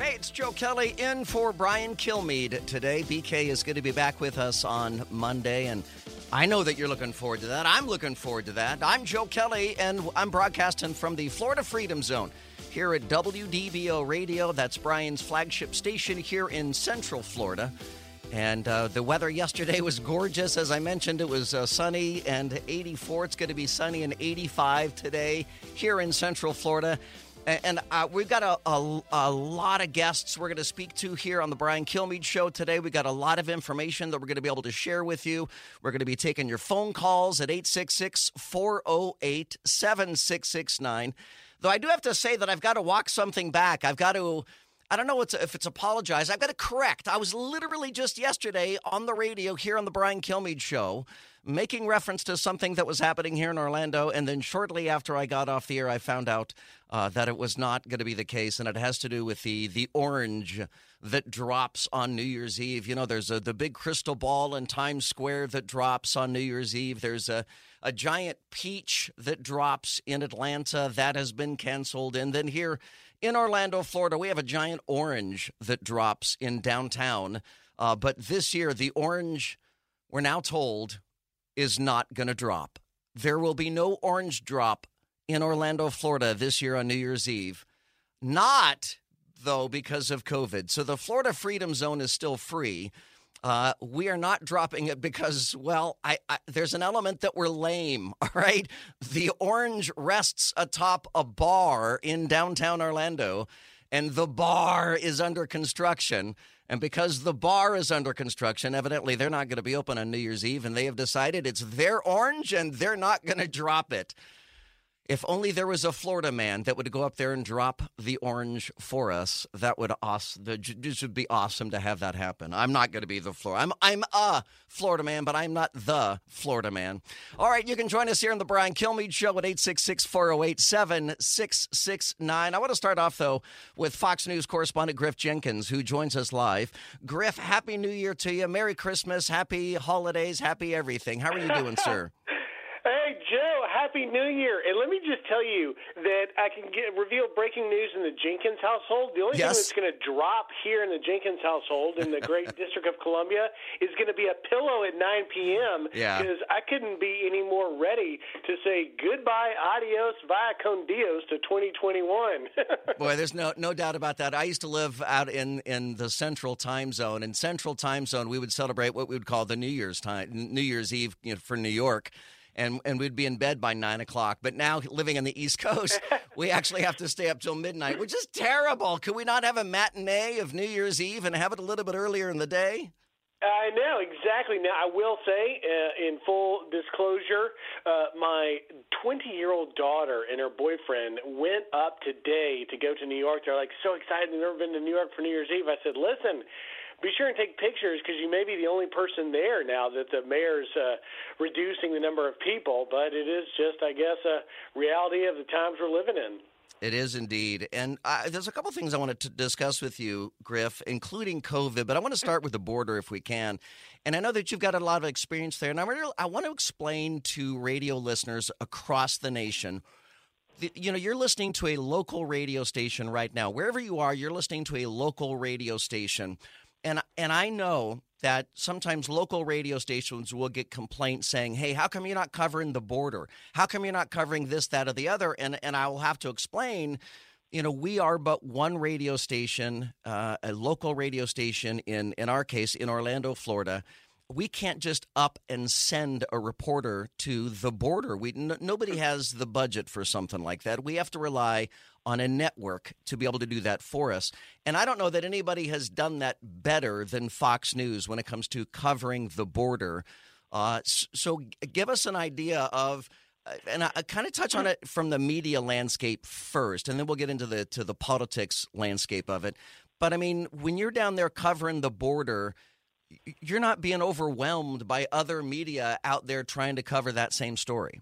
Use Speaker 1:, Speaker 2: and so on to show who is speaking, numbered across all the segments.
Speaker 1: Hey, it's Joe Kelly in for Brian Kilmeade today. BK is going to be back with us on Monday, and I know that you're looking forward to that. I'm looking forward to that. I'm Joe Kelly, and I'm broadcasting from the Florida Freedom Zone here at WDBO Radio. That's Brian's flagship station here in Central Florida. And uh, the weather yesterday was gorgeous. As I mentioned, it was uh, sunny and 84. It's going to be sunny and 85 today here in Central Florida. And uh, we've got a, a, a, lot of guests we're going to speak to here on the Brian Kilmeade Show today. We've got a lot of information that we're going to be able to share with you. We're going to be taking your phone calls at 866 408 7669. Though I do have to say that I've got to walk something back. I've got to. I don't know if it's apologize. I've got to correct. I was literally just yesterday on the radio here on the Brian Kilmeade Show making reference to something that was happening here in Orlando. And then shortly after I got off the air, I found out uh, that it was not going to be the case. And it has to do with the, the orange that drops on New Year's Eve. You know, there's a, the big crystal ball in Times Square that drops on New Year's Eve. There's a, a giant peach that drops in Atlanta that has been canceled. And then here in Orlando, Florida, we have a giant orange that drops in downtown. Uh, but this year, the orange, we're now told, is not going to drop. There will be no orange drop in Orlando, Florida this year on New Year's Eve. Not, though, because of COVID. So the Florida Freedom Zone is still free. Uh, we are not dropping it because, well, I, I, there's an element that we're lame. All right, the orange rests atop a bar in downtown Orlando, and the bar is under construction. And because the bar is under construction, evidently they're not going to be open on New Year's Eve, and they have decided it's their orange and they're not going to drop it. If only there was a Florida man that would go up there and drop the orange for us, that would awesome. This would be awesome to have that happen. I'm not going to be the Florida. I'm I'm a Florida man, but I'm not the Florida man. All right, you can join us here on the Brian Kilmeade Show at 866-408-7669. I want to start off though with Fox News correspondent Griff Jenkins, who joins us live. Griff, happy New Year to you. Merry Christmas, happy holidays, happy everything. How are you doing, sir?
Speaker 2: Happy New Year. And let me just tell you that I can get reveal breaking news in the Jenkins household. The only yes. thing that's going to drop here in the Jenkins household in the great District of Columbia is going to be a pillow at 9 p.m.
Speaker 1: Yeah.
Speaker 2: Because I couldn't be any more ready to say goodbye, adios, via con Dios to 2021.
Speaker 1: Boy, there's no no doubt about that. I used to live out in, in the central time zone. In central time zone, we would celebrate what we would call the New Year's time, New Year's Eve you know, for New York and and we'd be in bed by nine o'clock. But now living on the East Coast, we actually have to stay up till midnight, which is terrible. Could we not have a matinee of New Year's Eve and have it a little bit earlier in the day?
Speaker 2: I know exactly. Now I will say, uh, in full disclosure, uh, my 20-year-old daughter and her boyfriend went up today to go to New York. They're like so excited; they've never been to New York for New Year's Eve. I said, "Listen, be sure and take pictures because you may be the only person there now that the mayor's uh, reducing the number of people. But it is just, I guess, a reality of the times we're living in.
Speaker 1: It is indeed. And uh, there's a couple things I wanted to discuss with you, Griff, including COVID, but I want to start with the border if we can. And I know that you've got a lot of experience there. And I, really, I want to explain to radio listeners across the nation you know, you're listening to a local radio station right now. Wherever you are, you're listening to a local radio station and and I know that sometimes local radio stations will get complaints saying, "Hey, how come you're not covering the border? How come you're not covering this, that, or the other?" And and I will have to explain. You know, we are but one radio station, uh, a local radio station in in our case in Orlando, Florida. We can't just up and send a reporter to the border. We n- nobody has the budget for something like that. We have to rely on a network to be able to do that for us. And I don't know that anybody has done that better than Fox News when it comes to covering the border. Uh, so give us an idea of uh, and I, I kind of touch on it from the media landscape first, and then we'll get into the to the politics landscape of it. But I mean, when you're down there covering the border, you're not being overwhelmed by other media out there trying to cover that same story.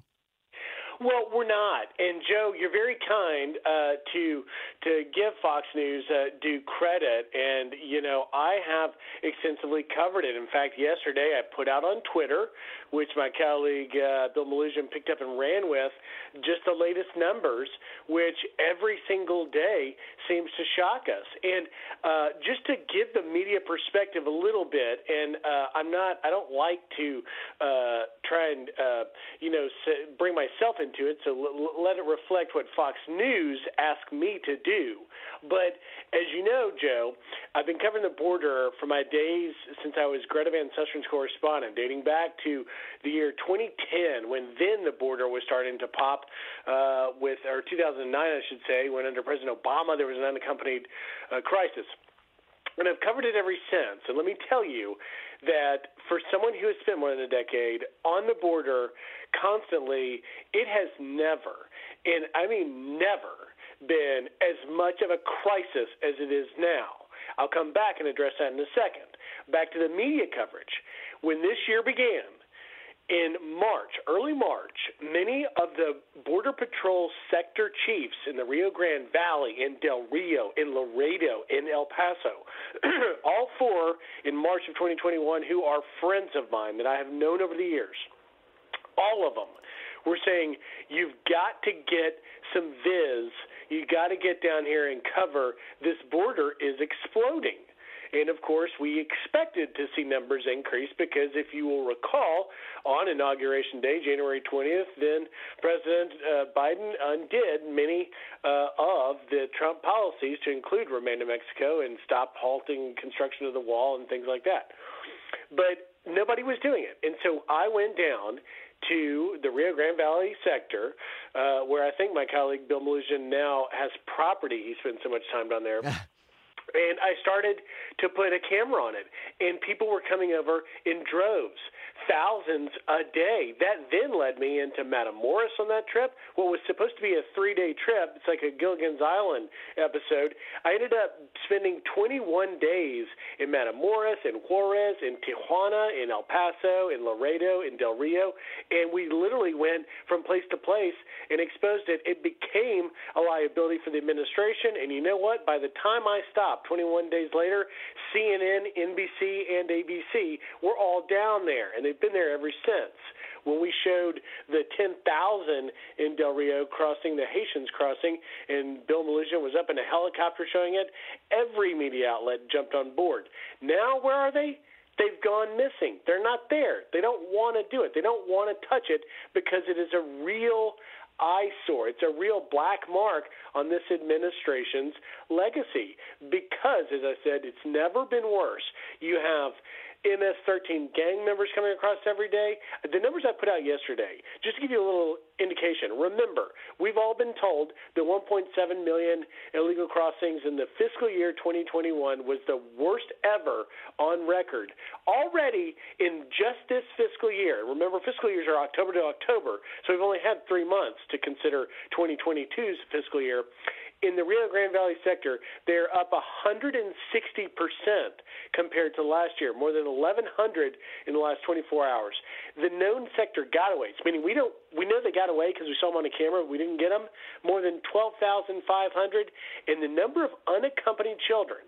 Speaker 2: Well, we're not. And Joe, you're very kind uh, to to give Fox News uh, due credit. And you know, I have extensively covered it. In fact, yesterday I put out on Twitter, which my colleague uh, Bill Melugin picked up and ran with, just the latest numbers, which every single day seems to shock us. And uh, just to give the media perspective a little bit, and uh, I'm not, I don't like to uh, try and uh, you know bring myself into it, so l- let it reflect what Fox News asked me to do. But as you know, Joe, I've been covering the border for my days since I was Greta Van Susteren's correspondent, dating back to the year 2010, when then the border was starting to pop uh, with, or 2009, I should say, when under President Obama there was an unaccompanied uh, crisis. And I've covered it ever since. And let me tell you that for someone who has spent more than a decade on the border constantly, it has never, and I mean never, been as much of a crisis as it is now. I'll come back and address that in a second. Back to the media coverage. When this year began, in March, early March, many of the Border Patrol sector chiefs in the Rio Grande Valley, in Del Rio, in Laredo, in El Paso, all four in March of 2021, who are friends of mine that I have known over the years, all of them were saying, You've got to get some viz. You got to get down here and cover. This border is exploding. And of course, we expected to see numbers increase because if you will recall, on Inauguration Day, January 20th, then President uh, Biden undid many uh, of the Trump policies to include Remain in Mexico and stop halting construction of the wall and things like that. But nobody was doing it. And so I went down to the Rio Grande Valley sector, uh, where I think my colleague Bill Melugin now has property. He spends so much time down there. And I started to put a camera on it, and people were coming over in droves, thousands a day. That then led me into Matamoros on that trip. What was supposed to be a three day trip, it's like a Gilligan's Island episode. I ended up spending 21 days in Matamoros, in Juarez, in Tijuana, in El Paso, in Laredo, in Del Rio, and we literally went from place to place and exposed it. It became a liability for the administration, and you know what? By the time I stopped, 21 days later, CNN, NBC, and ABC were all down there, and they've been there ever since. When we showed the 10,000 in Del Rio crossing, the Haitians crossing, and Bill Melugin was up in a helicopter showing it, every media outlet jumped on board. Now, where are they? They've gone missing. They're not there. They don't want to do it. They don't want to touch it because it is a real eyesore. It's a real black mark on this administration's legacy because, as I said, it's never been worse. You have MS-13 gang members coming across every day. The numbers I put out yesterday, just to give you a little indication. Remember, we've all been told that 1.7 million illegal crossings in the fiscal year 2021 was the worst ever on record. Already in just this fiscal year, remember fiscal years are October to October, so we've only had three months to consider 2022's fiscal year in the Rio Grande Valley sector, they're up 160% compared to last year, more than 1,100 in the last 24 hours. The known sector gotaways, meaning we don't we know they got away because we saw them on the camera, we didn't get them, more than 12,500, and the number of unaccompanied children,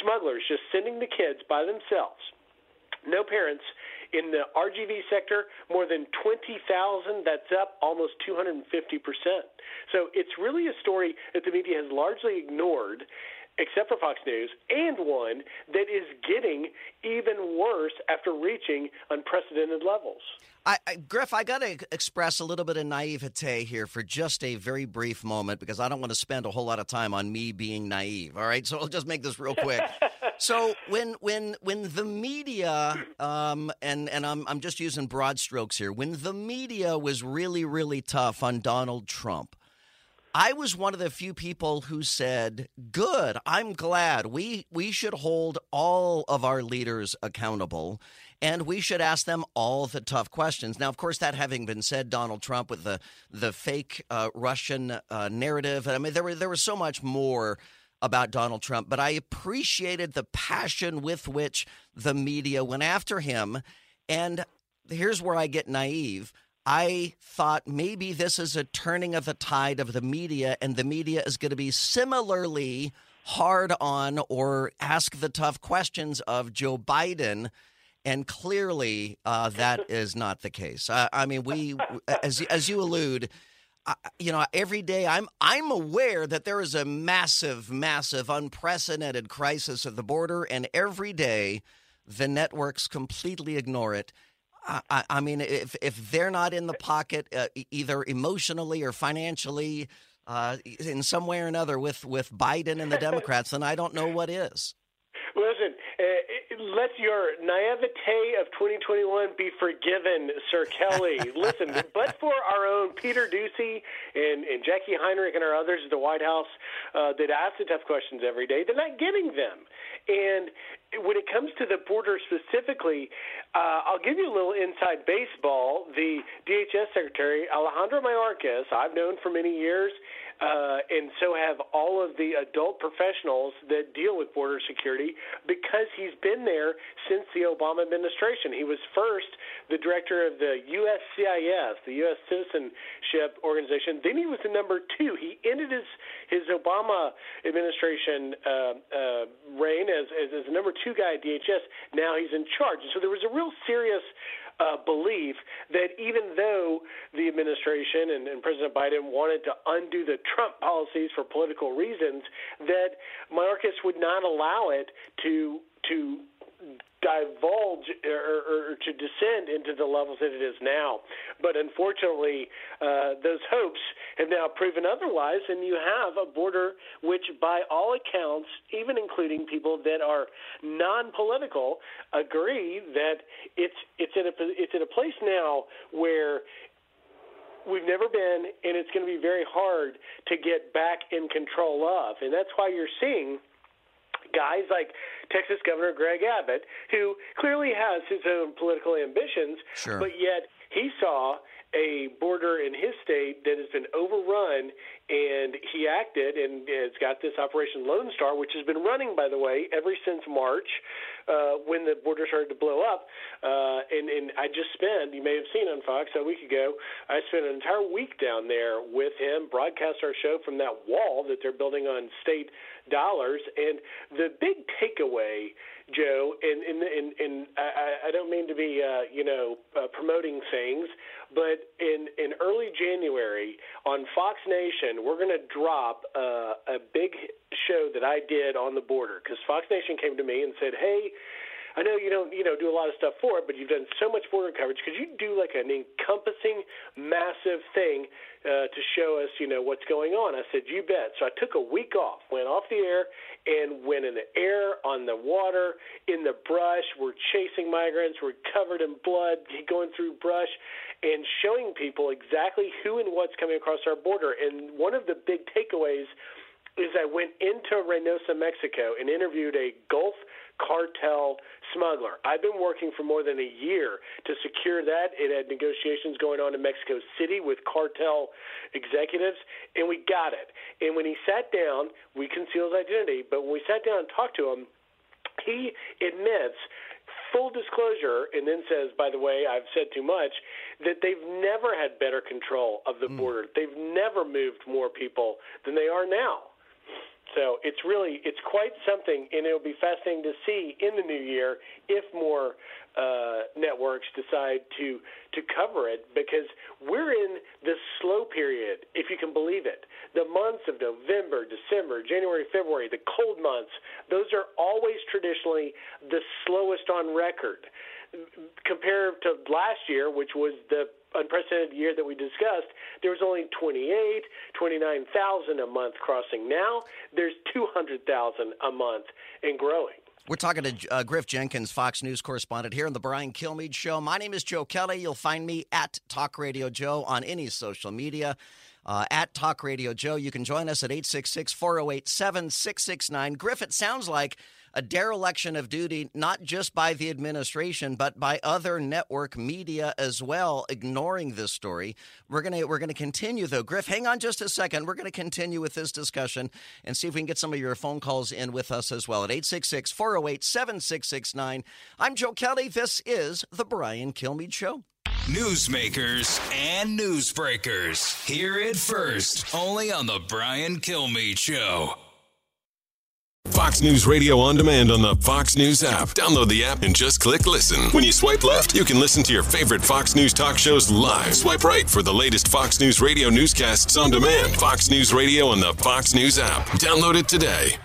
Speaker 2: smugglers just sending the kids by themselves, no parents in the RGV sector, more than 20,000. That's up almost 250%. So it's really a story that the media has largely ignored except for Fox News, and one that is getting even worse after reaching unprecedented levels.
Speaker 1: I, I, Griff, I got to express a little bit of naivete here for just a very brief moment because I don't want to spend a whole lot of time on me being naive. All right, so I'll just make this real quick. so when when when the media um, and and I'm I'm just using broad strokes here. When the media was really really tough on Donald Trump I was one of the few people who said, "Good, I'm glad. We we should hold all of our leaders accountable." And we should ask them all the tough questions. Now, of course, that having been said, Donald Trump with the the fake uh, Russian uh, narrative. I mean, there were there was so much more about Donald Trump, but I appreciated the passion with which the media went after him. And here's where I get naive. I thought maybe this is a turning of the tide of the media, and the media is going to be similarly hard on or ask the tough questions of Joe Biden. And clearly, uh, that is not the case. Uh, I mean, we, as as you allude, you know, every day I'm I'm aware that there is a massive, massive, unprecedented crisis at the border, and every day the networks completely ignore it. I, I mean, if if they're not in the pocket, uh, either emotionally or financially, uh, in some way or another, with with Biden and the Democrats, then I don't know what is.
Speaker 2: Listen, let your naivete of 2021 be forgiven, Sir Kelly. Listen, but for our own Peter Doocy and, and Jackie Heinrich and our others at the White House uh, that ask the tough questions every day, they're not getting them. And when it comes to the border specifically, uh, I'll give you a little inside baseball. The DHS Secretary, Alejandro Mayorkas, I've known for many years uh, and so have all of the adult professionals that deal with border security because he's been there since the Obama administration. He was first the director of the USCIS, the U.S. Citizenship Organization. Then he was the number two. He ended his his Obama administration uh, uh, reign as, as the number two guy at DHS. Now he's in charge, and so there was a real serious uh, belief that even though the administration and, and President Biden wanted to undo the Trump policies for political reasons, that Mayorkas would not allow it to to divulge or, or, to descend into the levels that it is now. But unfortunately, uh, those hopes have now proven otherwise, and you have a border which, by all accounts, even including people that are non-political, agree that it's it's in a it's in a place now where we've never been, and it's going to be very hard to get back in control of, and that's why you're seeing guys like Texas Governor Greg Abbott, who clearly has his own political ambitions,
Speaker 1: sure.
Speaker 2: but yet he saw a border in his state that has been overrun, and he acted and it's got this Operation Lone Star, which has been running, by the way, ever since March uh, when the border started to blow up. Uh, and, and I just spent, you may have seen on Fox a week ago, I spent an entire week down there with him, broadcast our show from that wall that they're building on state dollars. And the big takeaway Joe, and and and, and I, I don't mean to be uh, you know uh, promoting things, but in in early January on Fox Nation, we're going to drop uh, a big show that I did on the border because Fox Nation came to me and said, "Hey." I know you don't, you know, do a lot of stuff for it, but you've done so much border coverage. Could you do like an encompassing, massive thing uh, to show us, you know, what's going on? I said, you bet. So I took a week off, went off the air, and went in the air, on the water, in the brush. We're chasing migrants. We're covered in blood, going through brush, and showing people exactly who and what's coming across our border. And one of the big takeaways is I went into Reynosa, Mexico, and interviewed a Gulf cartel smuggler. I've been working for more than a year to secure that. It had negotiations going on in Mexico City with cartel executives, and we got it. And when he sat down, we concealed his identity, but when we sat down and talked to him, he admits full disclosure and then says, by the way, I've said too much, that they've never had better control of the mm. border. They've never moved more people than they are now. So it's really it's quite something, and it'll be fascinating to see in the new year if more uh, networks decide to to cover it because we're in the slow period, if you can believe it. The months of November, December, January, February, the cold months, those are always traditionally the slowest on record compared to last year, which was the unprecedented year that we discussed, there was only 28, 29,000 a month crossing. Now there's 200,000 a month and growing.
Speaker 1: We're talking to uh, Griff Jenkins, Fox News correspondent here on the Brian Kilmeade Show. My name is Joe Kelly. You'll find me at Talk Radio Joe on any social media. Uh, at Talk Radio Joe. You can join us at 866 408 7669. Griff, it sounds like a dereliction of duty, not just by the administration, but by other network media as well, ignoring this story. We're gonna we're gonna continue though. Griff, hang on just a second. We're gonna continue with this discussion and see if we can get some of your phone calls in with us as well at 866 408 7669. I'm Joe Kelly. This is the Brian Kilmeade Show.
Speaker 3: Newsmakers and newsbreakers. Hear it first, only on the Brian Kilmeade Show.
Speaker 4: Fox News Radio on demand on the Fox News app. Download the app and just click listen. When you swipe left, you can listen to your favorite Fox News talk shows live. Swipe right for the latest Fox News Radio newscasts on demand. Fox News Radio on the Fox News app. Download it today.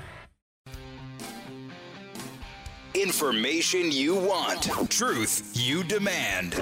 Speaker 3: Information you want, truth you demand.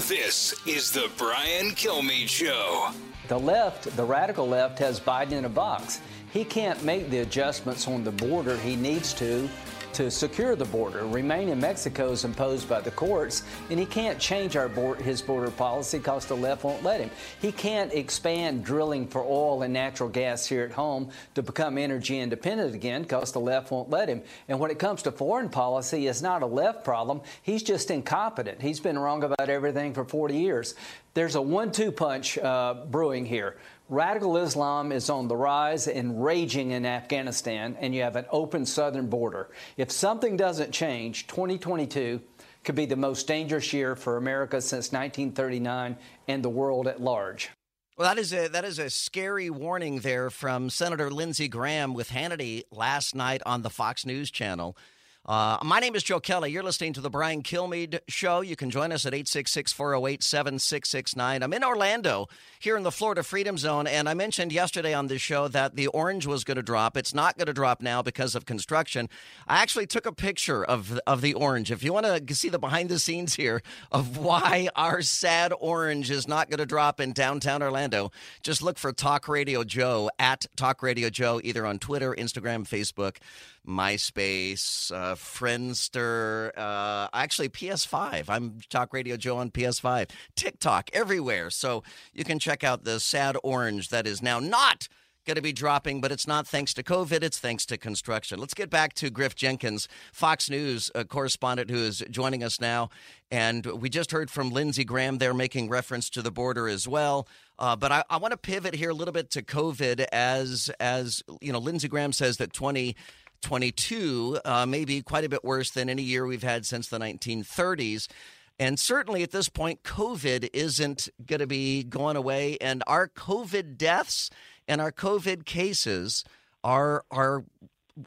Speaker 3: This is the Brian Kilmeade Show.
Speaker 5: The left, the radical left, has Biden in a box. He can't make the adjustments on the border he needs to to secure the border. Remain in Mexico is imposed by the courts, and he can't change board, his border policy because the left won't let him. He can't expand drilling for oil and natural gas here at home to become energy independent again because the left won't let him. And when it comes to foreign policy, it's not a left problem. He's just incompetent. He's been wrong about everything for 40 years. There's a one-two punch uh, brewing here. Radical Islam is on the rise and raging in Afghanistan, and you have an open southern border. If something doesn't change, 2022 could be the most dangerous year for America since 1939 and the world at large.
Speaker 1: Well, that is a that is a scary warning there from Senator Lindsey Graham with Hannity last night on the Fox News Channel. Uh, my name is Joe Kelly. You're listening to the Brian Kilmeade Show. You can join us at 866 408 7669. I'm in Orlando, here in the Florida Freedom Zone, and I mentioned yesterday on this show that the orange was going to drop. It's not going to drop now because of construction. I actually took a picture of, of the orange. If you want to see the behind the scenes here of why our sad orange is not going to drop in downtown Orlando, just look for Talk Radio Joe at Talk Radio Joe, either on Twitter, Instagram, Facebook. MySpace, uh, Friendster, uh, actually PS5. I'm Talk Radio Joe on PS5, TikTok, everywhere. So you can check out the sad orange that is now not going to be dropping, but it's not thanks to COVID. It's thanks to construction. Let's get back to Griff Jenkins, Fox News uh, correspondent who is joining us now. And we just heard from Lindsey Graham there making reference to the border as well. Uh, but I, I want to pivot here a little bit to COVID as, as you know, Lindsey Graham says that 20- 22, uh, maybe quite a bit worse than any year we've had since the 1930s. And certainly at this point, COVID isn't going to be going away. And our COVID deaths and our COVID cases are, are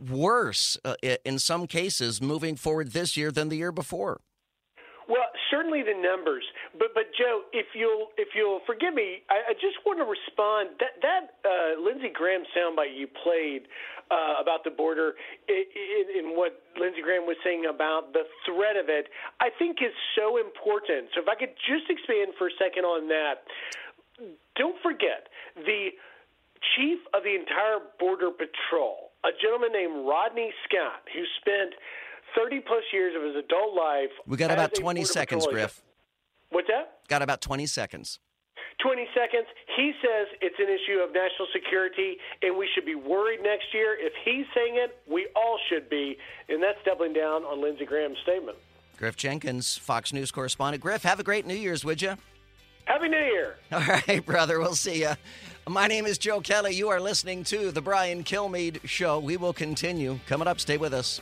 Speaker 1: worse uh, in some cases moving forward this year than the year before.
Speaker 2: Certainly the numbers, but but Joe, if you'll if you'll forgive me, I, I just want to respond that that uh, Lindsey Graham soundbite you played uh, about the border in, in what Lindsey Graham was saying about the threat of it, I think is so important. So if I could just expand for a second on that, don't forget the chief of the entire border patrol, a gentleman named Rodney Scott, who spent 30 plus years of his adult life.
Speaker 1: We got about 20 seconds, Griff.
Speaker 2: What's that?
Speaker 1: Got about 20 seconds.
Speaker 2: 20 seconds. He says it's an issue of national security and we should be worried next year. If he's saying it, we all should be. And that's doubling down on Lindsey Graham's statement.
Speaker 1: Griff Jenkins, Fox News correspondent. Griff, have a great New Year's, would you?
Speaker 2: Happy New Year.
Speaker 1: All right, brother. We'll see you. My name is Joe Kelly. You are listening to The Brian Kilmeade Show. We will continue. Coming up, stay with us.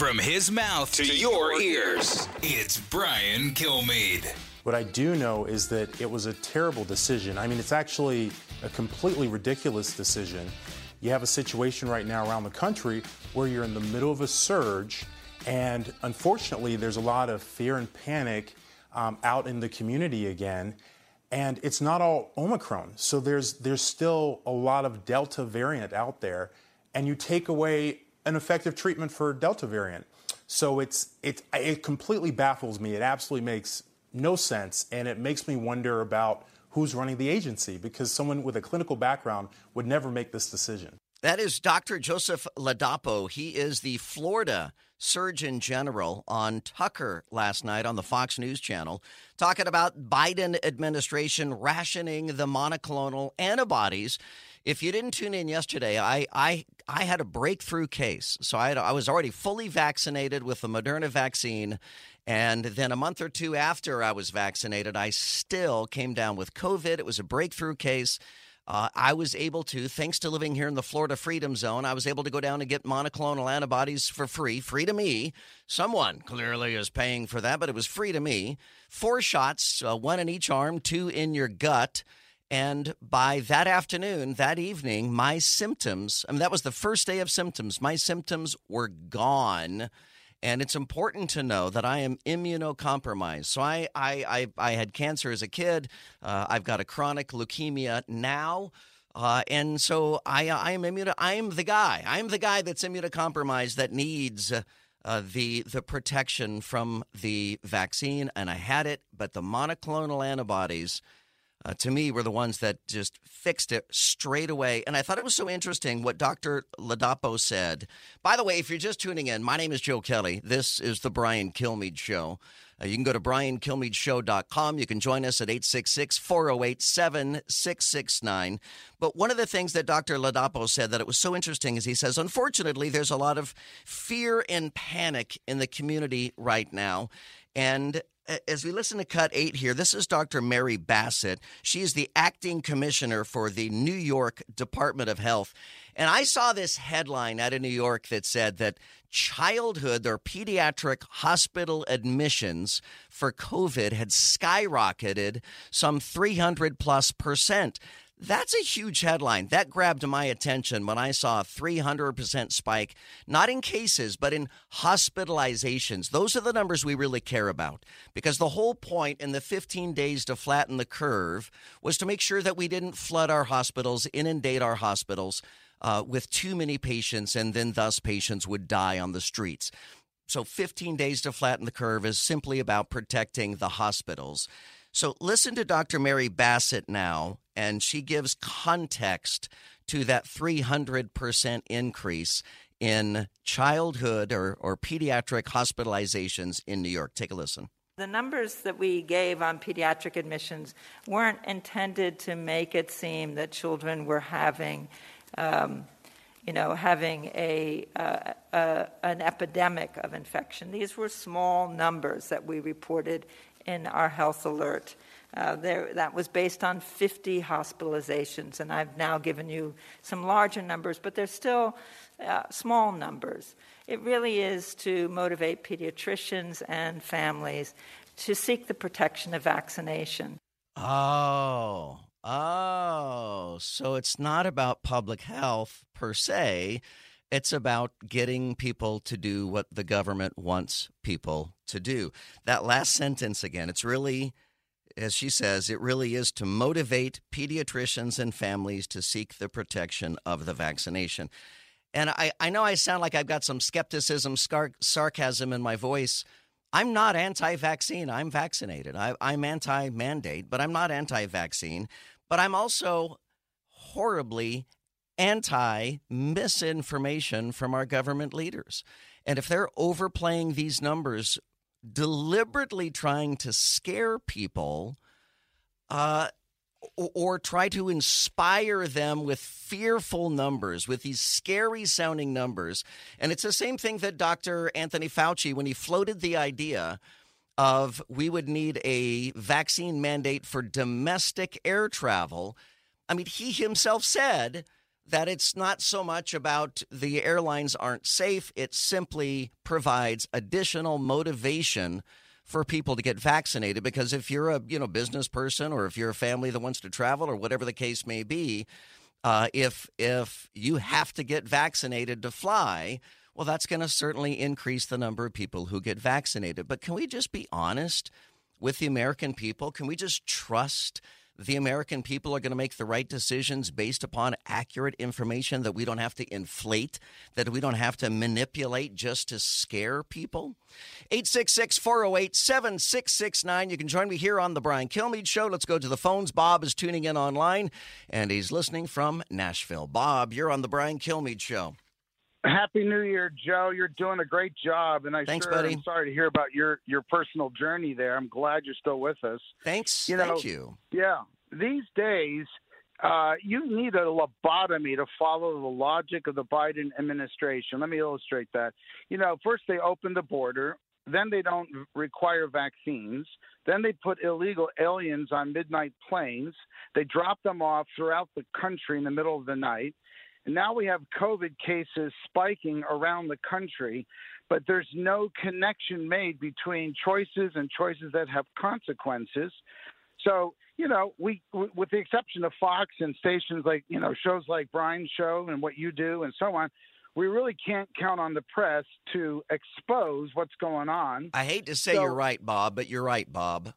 Speaker 3: From his mouth to, to your ears, it's Brian Kilmeade.
Speaker 6: What I do know is that it was a terrible decision. I mean, it's actually a completely ridiculous decision. You have a situation right now around the country where you're in the middle of a surge And unfortunately, there's a lot of fear and panic um, out in the community again. And it's not all Omicron. So there's, there's still a lot of Delta variant out there. And you take away an effective treatment for Delta variant. So it's, it, it completely baffles me. It absolutely makes no sense. And it makes me wonder about who's running the agency because someone with a clinical background would never make this decision.
Speaker 1: That is Dr. Joseph Ladapo. He is the Florida Surgeon General on Tucker last night on the Fox News Channel, talking about Biden administration rationing the monoclonal antibodies. If you didn't tune in yesterday, I I, I had a breakthrough case. So I, had, I was already fully vaccinated with the Moderna vaccine. And then a month or two after I was vaccinated, I still came down with COVID. It was a breakthrough case. Uh, I was able to, thanks to living here in the Florida Freedom Zone, I was able to go down and get monoclonal antibodies for free, free to me. Someone clearly is paying for that, but it was free to me. Four shots, uh, one in each arm, two in your gut. And by that afternoon, that evening, my symptoms, I mean, that was the first day of symptoms, my symptoms were gone. And it's important to know that I am immunocompromised. So I, I, I, I had cancer as a kid. Uh, I've got a chronic leukemia now. Uh, and so I, I am immuno, I am the guy. I am the guy that's immunocompromised that needs uh, the the protection from the vaccine, and I had it. But the monoclonal antibodies uh, to me were the ones that just fixed it straight away. And I thought it was so interesting what Dr. Ladapo said. By the way, if you're just tuning in, my name is Joe Kelly. This is the Brian Kilmeade Show. Uh, you can go to briankilmeadshow.com. You can join us at 866 408 7669. But one of the things that Dr. Ladapo said that it was so interesting is he says, unfortunately, there's a lot of fear and panic in the community right now. And as we listen to cut eight here, this is Dr. Mary Bassett. She is the acting commissioner for the New York Department of Health. And I saw this headline out of New York that said that childhood or pediatric hospital admissions for COVID had skyrocketed some 300 plus percent. That's a huge headline. That grabbed my attention when I saw a 300% spike, not in cases, but in hospitalizations. Those are the numbers we really care about because the whole point in the 15 days to flatten the curve was to make sure that we didn't flood our hospitals, inundate our hospitals uh, with too many patients, and then thus patients would die on the streets. So, 15 days to flatten the curve is simply about protecting the hospitals. So listen to Dr. Mary Bassett now, and she gives context to that 300% increase in childhood or, or pediatric hospitalizations in New York. Take a listen.
Speaker 7: The numbers that we gave on pediatric admissions weren't intended to make it seem that children were having, um, you know, having a, uh, uh, an epidemic of infection. These were small numbers that we reported in our health alert. Uh, there, that was based on 50 hospitalizations, and I've now given you some larger numbers, but they're still uh, small numbers. It really is to motivate pediatricians and families to seek the protection of vaccination.
Speaker 1: Oh, oh, so it's not about public health per se. It's about getting people to do what the government wants people to do. That last sentence again, it's really, as she says, it really is to motivate pediatricians and families to seek the protection of the vaccination. And I, I know I sound like I've got some skepticism, scar- sarcasm in my voice. I'm not anti vaccine. I'm vaccinated. I, I'm anti mandate, but I'm not anti vaccine. But I'm also horribly anti misinformation from our government leaders. And if they're overplaying these numbers, deliberately trying to scare people, uh, or try to inspire them with fearful numbers, with these scary sounding numbers. And it's the same thing that Dr. Anthony Fauci, when he floated the idea of we would need a vaccine mandate for domestic air travel. I mean, he himself said that it's not so much about the airlines aren't safe, it simply provides additional motivation for people to get vaccinated because if you're a you know business person or if you're a family that wants to travel or whatever the case may be uh, if if you have to get vaccinated to fly well, that's going to certainly increase the number of people who get vaccinated. But can we just be honest with the American people? Can we just trust the American people are going to make the right decisions based upon accurate information that we don't have to inflate, that we don't have to manipulate just to scare people? 866 408 7669. You can join me here on The Brian Kilmeade Show. Let's go to the phones. Bob is tuning in online and he's listening from Nashville. Bob, you're on The Brian Kilmeade Show.
Speaker 8: Happy New Year, Joe. You're doing a great job, and I
Speaker 1: Thanks,
Speaker 8: sure
Speaker 1: buddy.
Speaker 8: am sorry to hear about your your personal journey there. I'm glad you're still with us.
Speaker 1: Thanks.
Speaker 8: You know,
Speaker 1: Thank you.
Speaker 8: Yeah, these days, uh, you need a lobotomy to follow the logic of the Biden administration. Let me illustrate that. You know, first they open the border. Then they don't require vaccines. Then they put illegal aliens on midnight planes. They drop them off throughout the country in the middle of the night. And now we have COVID cases spiking around the country, but there's no connection made between choices and choices that have consequences. So, you know, we, w- with the exception of Fox and stations like, you know, shows like Brian's show and what you do and so on, we really can't count on the press to expose what's going on.
Speaker 1: I hate to say
Speaker 8: So-
Speaker 1: you're right, Bob, but you're right, Bob.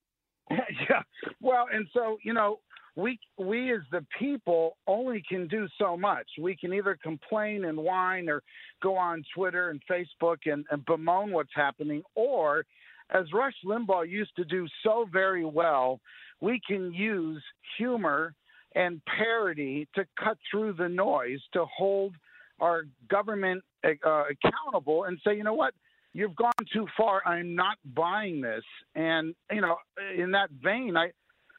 Speaker 8: yeah. Well, and so you know, we we as the people only can do so much. We can either complain and whine, or go on Twitter and Facebook and, and bemoan what's happening, or as Rush Limbaugh used to do so very well, we can use humor and parody to cut through the noise to hold our government uh, accountable and say, you know what, you've gone too far. I'm not buying this. And you know, in that vein, I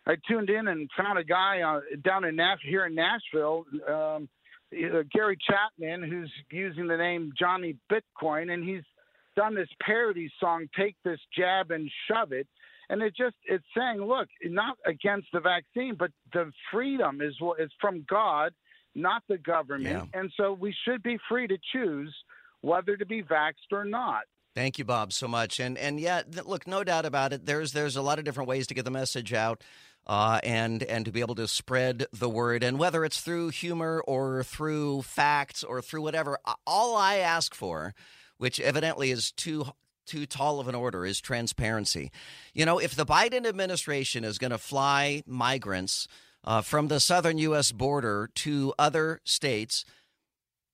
Speaker 8: I tuned in and found a guy uh, down in Nash here in Nashville, um, uh, Gary Chapman, who's using the name Johnny Bitcoin, and he's done this parody song, "Take This Jab and Shove It." And it just it's saying, look, not against the vaccine, but the freedom is what is from God, not the government. And so we should be free to choose whether to be vaxxed or not.
Speaker 1: Thank you, Bob, so much. And and yeah, look, no doubt about it. There's there's a lot of different ways to get the message out, uh, and and to be able to spread the word. And whether it's through humor or through facts or through whatever, all I ask for, which evidently is too too tall of an order, is transparency. You know, if the Biden administration is going to fly migrants uh, from the southern U.S. border to other states,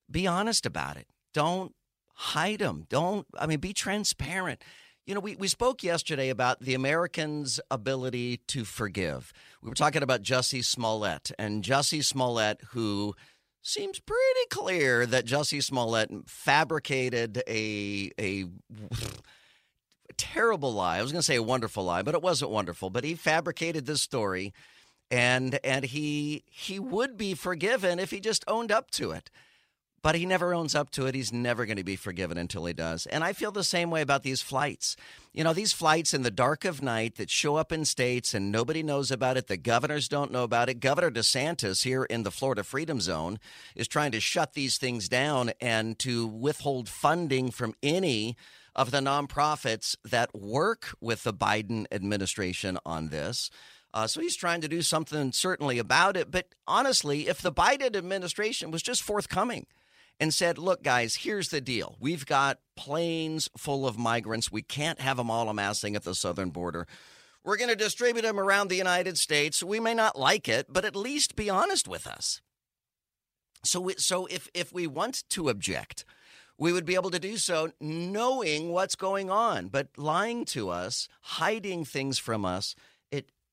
Speaker 1: be honest about it. Don't hide them. Don't, I mean, be transparent. You know, we, we spoke yesterday about the Americans' ability to forgive. We were talking about Jussie Smollett, and Jussie Smollett, who seems pretty clear that Jussie Smollett fabricated a, a terrible lie. I was going to say a wonderful lie, but it wasn't wonderful. But he fabricated this story, and and he he would be forgiven if he just owned up to it. But he never owns up to it. He's never going to be forgiven until he does. And I feel the same way about these flights. You know, these flights in the dark of night that show up in states and nobody knows about it. The governors don't know about it. Governor DeSantis here in the Florida Freedom Zone is trying to shut these things down and to withhold funding from any of the nonprofits that work with the Biden administration on this. Uh, so he's trying to do something certainly about it. But honestly, if the Biden administration was just forthcoming and said, look, guys, here's the deal. We've got planes full of migrants. We can't have them all amassing at the southern border. We're going to distribute them around the United States. We may not like it, but at least be honest with us. So, so if, if we want to object, we would be able to do so knowing what's going on. But lying to us, hiding things from us,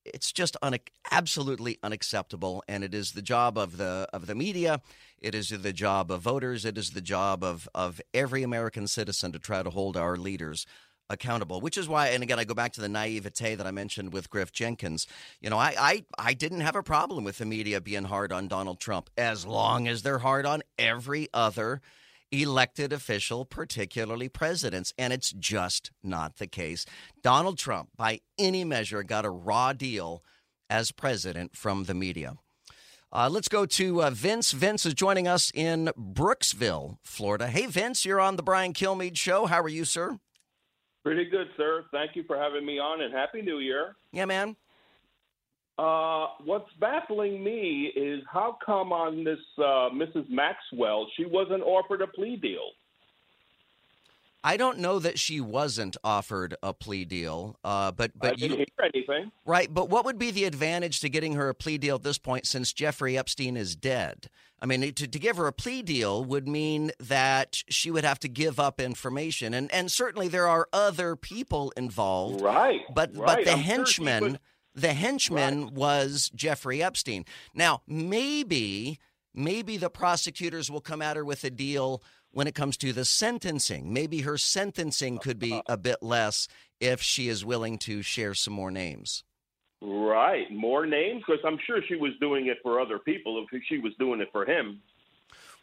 Speaker 1: it's just un- absolutely unacceptable. And it is the job of the of the media. It is the job of voters. It is the job of of every American citizen to try to hold our leaders accountable. Which is why, and again, I go back to the naivete that I mentioned with Griff Jenkins. You know, I I, I didn't have a problem with the media being hard on Donald Trump as long as they're hard on every other elected official, particularly presidents. And it's just not the case. Donald Trump, by any measure, got a raw deal as president from the media. Uh, let's go to uh, Vince. Vince is joining us in Brooksville, Florida. Hey, Vince, you're on the Brian Kilmeade Show. How are you, sir?
Speaker 9: Pretty good, sir. Thank you for having me on, and Happy New Year.
Speaker 1: Yeah, man.
Speaker 9: Uh, what's baffling me is how come on this uh, Mrs. Maxwell she wasn't offered a plea deal?
Speaker 1: I don't know that she wasn't offered a plea deal, uh, but but
Speaker 9: I didn't
Speaker 1: you
Speaker 9: hear anything.
Speaker 1: right. But what would be the advantage to getting her a plea deal at this point, since Jeffrey Epstein is dead? I mean, to, to give her a plea deal would mean that she would have to give up information, and and certainly there are other people involved,
Speaker 9: Right.
Speaker 1: But but the
Speaker 9: I'm sure she
Speaker 1: henchman,
Speaker 9: would-
Speaker 1: the henchman was Jeffrey Epstein. Now maybe maybe the prosecutors will come at her with a deal when it comes to the sentencing. Maybe her sentencing could be uh-huh. a bit less if she is willing to share some more names.
Speaker 9: Right. More names? Because I'm sure she was doing it for other people if she was doing it for him.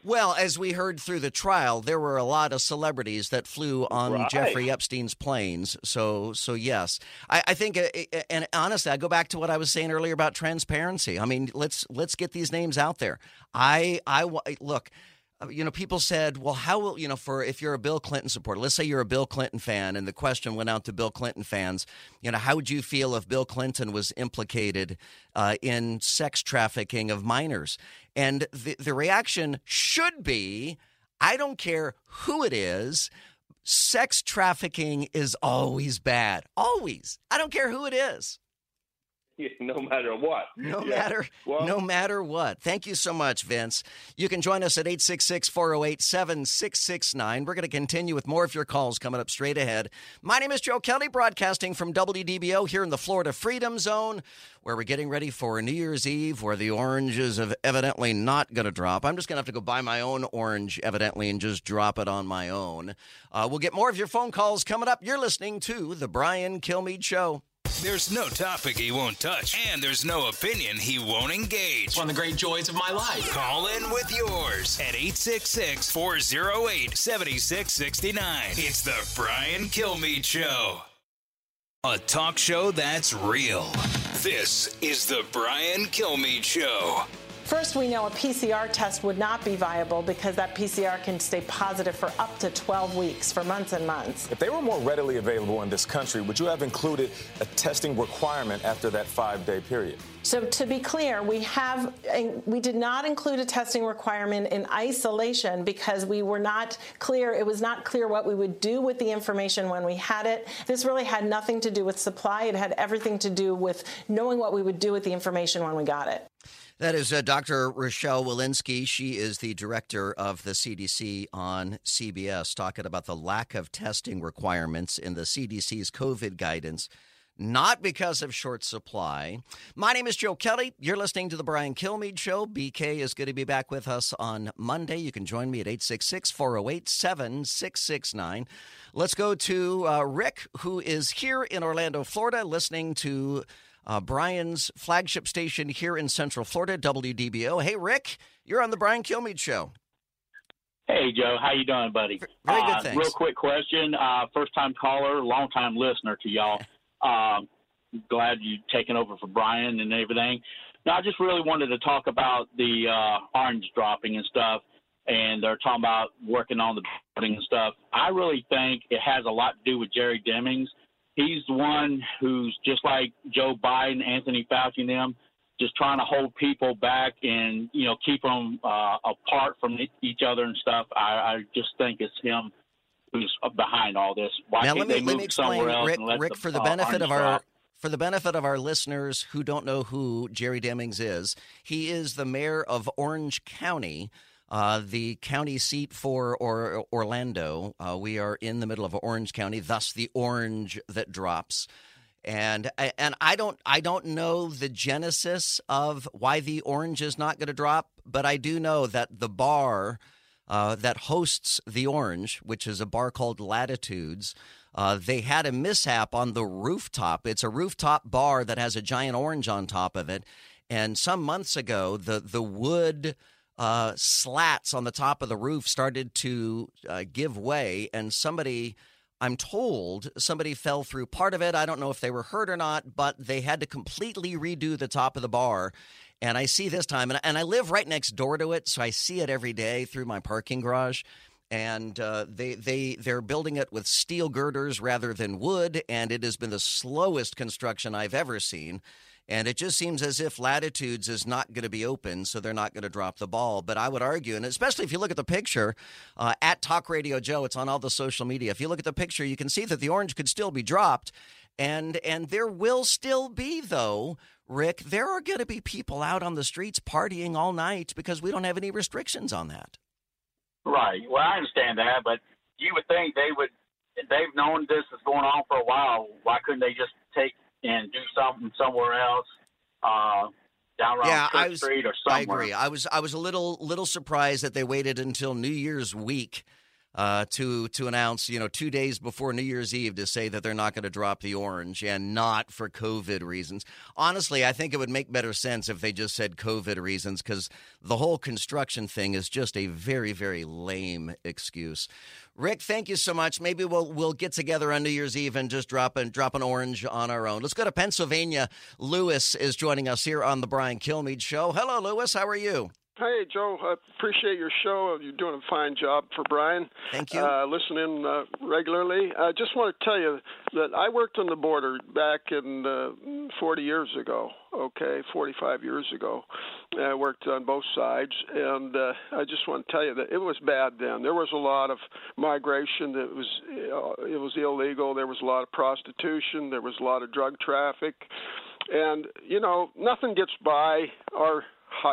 Speaker 1: Well, as we heard through the trial, there were a lot of celebrities that flew on
Speaker 9: Right.
Speaker 1: Jeffrey Epstein's planes. So, so yes, I, I think, uh, uh, and honestly, I go back to what I was saying earlier about transparency. I mean, let's let's get these names out there. I, I look. Uh, You know, people said, "Well, how will you know?" For if you're a Bill Clinton supporter, let's say you're a Bill Clinton fan, and the question went out to Bill Clinton fans. You know, how would you feel if Bill Clinton was implicated uh, in sex trafficking of minors? And the, the reaction should be I don't care who it is. Sex trafficking is always bad. Always. I don't care who it is.
Speaker 9: no matter what.
Speaker 1: No
Speaker 9: Yeah.
Speaker 1: matter
Speaker 9: Well,
Speaker 1: no matter what. Thank you so much, Vince. You can join us at 866-408-7669. We're going to continue with more of your calls coming up straight ahead. My name is Joe Kelly, broadcasting from WDBO here in the Florida Freedom Zone, where we're getting ready for New Year's Eve, where the oranges have evidently not going to drop. I'm just going to have to go buy my own orange, evidently, and just drop it on my own. Uh, we'll get more of your phone calls coming up. You're listening to The Brian Kilmeade Show.
Speaker 3: There's no topic he won't touch, and there's no opinion he won't engage.
Speaker 10: One of the great joys of my life.
Speaker 3: Call in with yours at 866 408 7669. It's the Brian Kilmeade Show. A talk show that's real. This is the Brian Kilmeade Show.
Speaker 11: First, we know a PCR test would not be viable because that PCR can stay positive for up to 12 weeks, for months and months.
Speaker 12: If they were more readily available in this country, would you have included a testing requirement after that five day period?
Speaker 11: So to be clear, we have we did not include a testing requirement in isolation because we were not clear. It was not clear what we would do with the information when we had it. This really had nothing to do with supply. It had everything to do with knowing what we would do with the information when we got it.
Speaker 1: That is uh, Dr. Rochelle Walensky. She is the director of the CDC on CBS, talking about the lack of testing requirements in the CDC's COVID guidance, not because of short supply. My name is Joe Kelly. You're listening to The Brian Kilmeade Show. BK is going to be back with us on Monday. You can join me at 866 408 7669. Let's go to uh, Rick, who is here in Orlando, Florida, listening to uh, Brian's flagship station here in Central Florida, WDBO. Hey, Rick, you're on the Brian Kilmeade Show.
Speaker 13: Hey Joe, how you doing, buddy?
Speaker 1: Very good,
Speaker 13: uh,
Speaker 1: thanks.
Speaker 13: Real quick question: uh, first time caller, long time listener to y'all. Um, glad you taking over for Brian and everything. Now, I just really wanted to talk about the uh, orange dropping and stuff, and they're talking about working on the building and stuff. I really think it has a lot to do with Jerry Demings. He's the one who's just like Joe Biden, Anthony Fauci, and them, just trying to hold people back and you know keep them uh, apart from each other and stuff. I, I just think it's him who's behind all this. Why
Speaker 1: now
Speaker 13: can't
Speaker 1: let me
Speaker 13: they
Speaker 1: let
Speaker 13: move
Speaker 1: me explain,
Speaker 13: somewhere else
Speaker 1: Rick.
Speaker 13: and let
Speaker 1: Rick,
Speaker 13: the,
Speaker 1: for the
Speaker 13: uh,
Speaker 1: benefit of our for the benefit of our listeners who don't know who Jerry Demings is, he is the mayor of Orange County. Uh, the county seat for or, Orlando. Uh, we are in the middle of Orange County, thus the orange that drops. And and I don't I don't know the genesis of why the orange is not going to drop, but I do know that the bar uh, that hosts the Orange, which is a bar called Latitudes. Uh, they had a mishap on the rooftop. It's a rooftop bar that has a giant orange on top of it. And some months ago, the the wood uh, slats on the top of the roof started to uh, give way, and somebody. I'm told somebody fell through part of it. I don't know if they were hurt or not, but they had to completely redo the top of the bar. And I see this time, and, and I live right next door to it, so I see it every day through my parking garage. And uh, they they they're building it with steel girders rather than wood, and it has been the slowest construction I've ever seen. And it just seems as if Latitudes is not going to be open, so they're not going to drop the ball. But I would argue, and especially if you look at the picture uh, at Talk Radio Joe, it's on all the social media. If you look at the picture, you can see that the orange could still be dropped. And and there will still be though, Rick, there are going to be people out on the streets partying all night because we don't have any restrictions on that.
Speaker 13: Right. Well, I understand that, but you would think they would. They've known this is going on for a while. Why couldn't they just take and do something somewhere else? Uh, down around
Speaker 1: yeah, I was.
Speaker 13: Street or
Speaker 1: I agree. I was. I was a little little surprised that they waited until New Year's week uh, to to announce, you know, two days before New Year's Eve to say that they're not going to drop the orange and not for COVID reasons. Honestly, I think it would make better sense if they just said COVID reasons because the whole construction thing is just a very very lame excuse. Rick, thank you so much. Maybe we'll we'll get together on New Year's Eve and just drop an drop an orange on our own. Let's go to Pennsylvania. Lewis is joining us here on the Brian Kilmeade Show. Hello, Lewis. How are you?
Speaker 14: Hey, Joe. I appreciate your show. You're doing a fine job for Brian.
Speaker 1: Thank you.
Speaker 14: Uh, listening uh, regularly. I just want to tell you that I worked on the border back in uh, 40 years ago. Okay, 45 years ago. I worked on both sides, and uh, I just want to tell you that it was bad then. There was a lot of migration. That was uh, it was illegal. There was a lot of prostitution. There was a lot of drug traffic, and you know nothing gets by our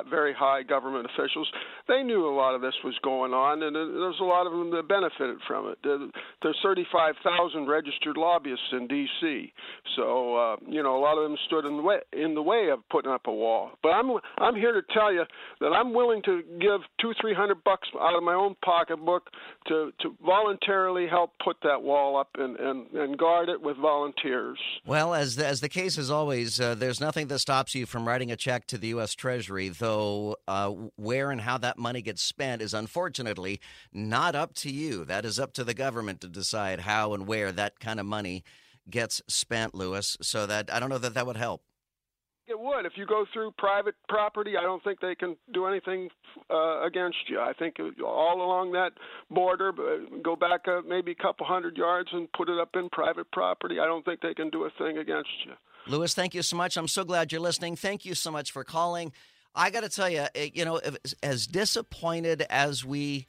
Speaker 14: very high government officials. They knew a lot of this was going on, and there's a lot of them that benefited from it. There's 35,000 registered lobbyists in D.C., so uh, you know a lot of them stood in the way in the way of putting up a wall. But I'm I'm here to tell you that I'm willing to give two, three hundred bucks out of my own pocketbook to to voluntarily help put that wall up and and, and guard it with volunteers.
Speaker 1: Well, as the, as the case is always, uh, there's nothing that stops you from writing a check to the U.S. Treasury. Though uh, where and how that money gets spent is unfortunately not up to you. That is up to the government to decide how and where that kind of money gets spent, Lewis. So that I don't know that that would help.
Speaker 14: It would. If you go through private property, I don't think they can do anything uh, against you. I think all along that border, go back uh, maybe a couple hundred yards and put it up in private property. I don't think they can do a thing against you.
Speaker 1: Lewis, thank you so much. I'm so glad you're listening. Thank you so much for calling. I got to tell you, you know, as disappointed as we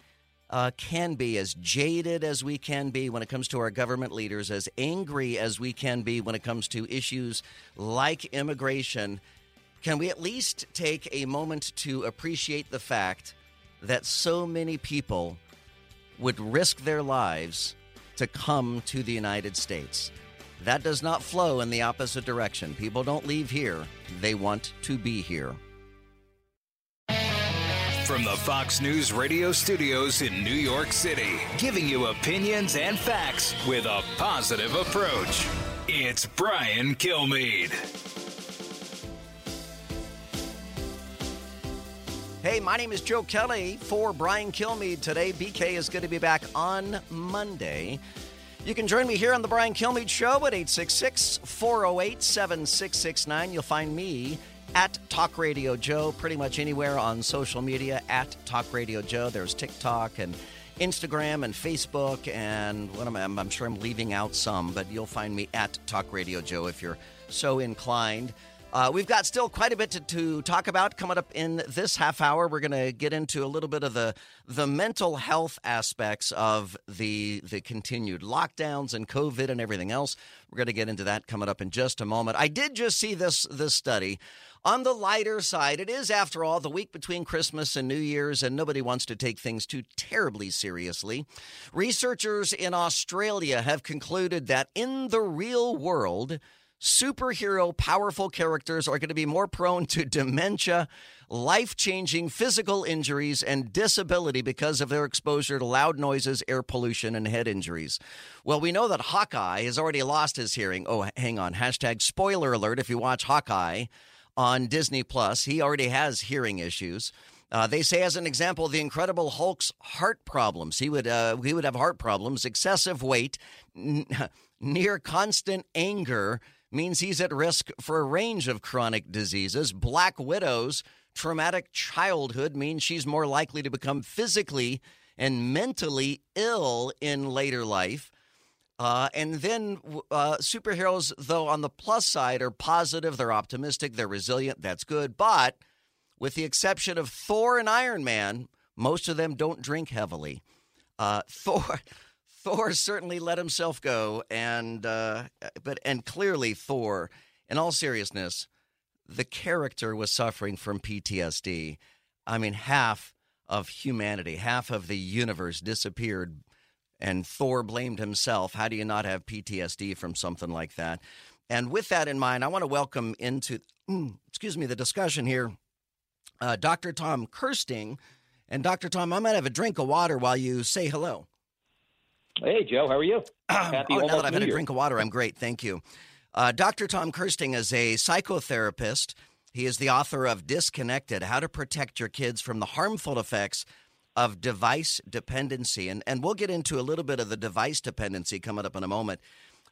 Speaker 1: uh, can be, as jaded as we can be when it comes to our government leaders, as angry as we can be when it comes to issues like immigration, can we at least take a moment to appreciate the fact that so many people would risk their lives to come to the United States? That does not flow in the opposite direction. People don't leave here, they want to be here.
Speaker 3: From the Fox News radio studios in New York City, giving you opinions and facts with a positive approach. It's Brian Kilmeade.
Speaker 1: Hey, my name is Joe Kelly for Brian Kilmeade. Today, BK is going to be back on Monday. You can join me here on the Brian Kilmeade Show at 866 408 7669. You'll find me at Talk Radio Joe, pretty much anywhere on social media at Talk Radio Joe. There's TikTok and Instagram and Facebook, and what am I, I'm sure I'm leaving out some, but you'll find me at Talk Radio Joe if you're so inclined. Uh, we've got still quite a bit to, to, talk about coming up in this half hour. We're going to get into a little bit of the the mental health aspects of the the continued lockdowns and COVID and everything else. We're going to get into that coming up in just a moment. I did just see this this study. On the lighter side, it is, after all, the week between Christmas and New Year's, and nobody wants to take things too terribly seriously. Researchers in Australia have concluded that in the real world, superhero powerful characters are going to be more prone to dementia, life changing physical injuries, and disability because of their exposure to loud noises, air pollution, and head injuries. Well, we know that Hawkeye has already lost his hearing. Oh, hang on. Hashtag spoiler alert if you watch Hawkeye on Disney Plus. He already has hearing issues. Uh, they say, as an example, the Incredible Hulk's heart problems. He would uh, he would have heart problems, excessive weight, n- near constant anger means he's at risk for a range of chronic diseases. Black Widow's traumatic childhood means she's more likely to become physically and mentally ill in later life. Uh, and then uh, superheroes, though, on the plus side, are positive, they're optimistic, they're resilient. That's good. But with the exception of Thor and Iron Man, most of them don't drink heavily. Uh, Thor. Thor certainly let himself go, and uh, but and clearly Thor, in all seriousness, the character was suffering from PTSD. I mean, half of humanity, half of the universe disappeared and Thor blamed himself. How do you not have PTSD from something like that? And with that in mind, I want to welcome into, mm, excuse me, the discussion here, uh, Dr. Tom Kersting. And Dr. Tom, I might have a drink of water while you say hello.
Speaker 15: Hey, Joe, how are you?
Speaker 1: Happy oh, now that I've had a drink of water, I'm great. Thank you. Uh, Dr. Tom Kersting is a psychotherapist. He is the author of Disconnected How to Protect Your Kids from the Harmful Effects of device dependency. And, and we'll get into a little bit of the device dependency coming up in a moment.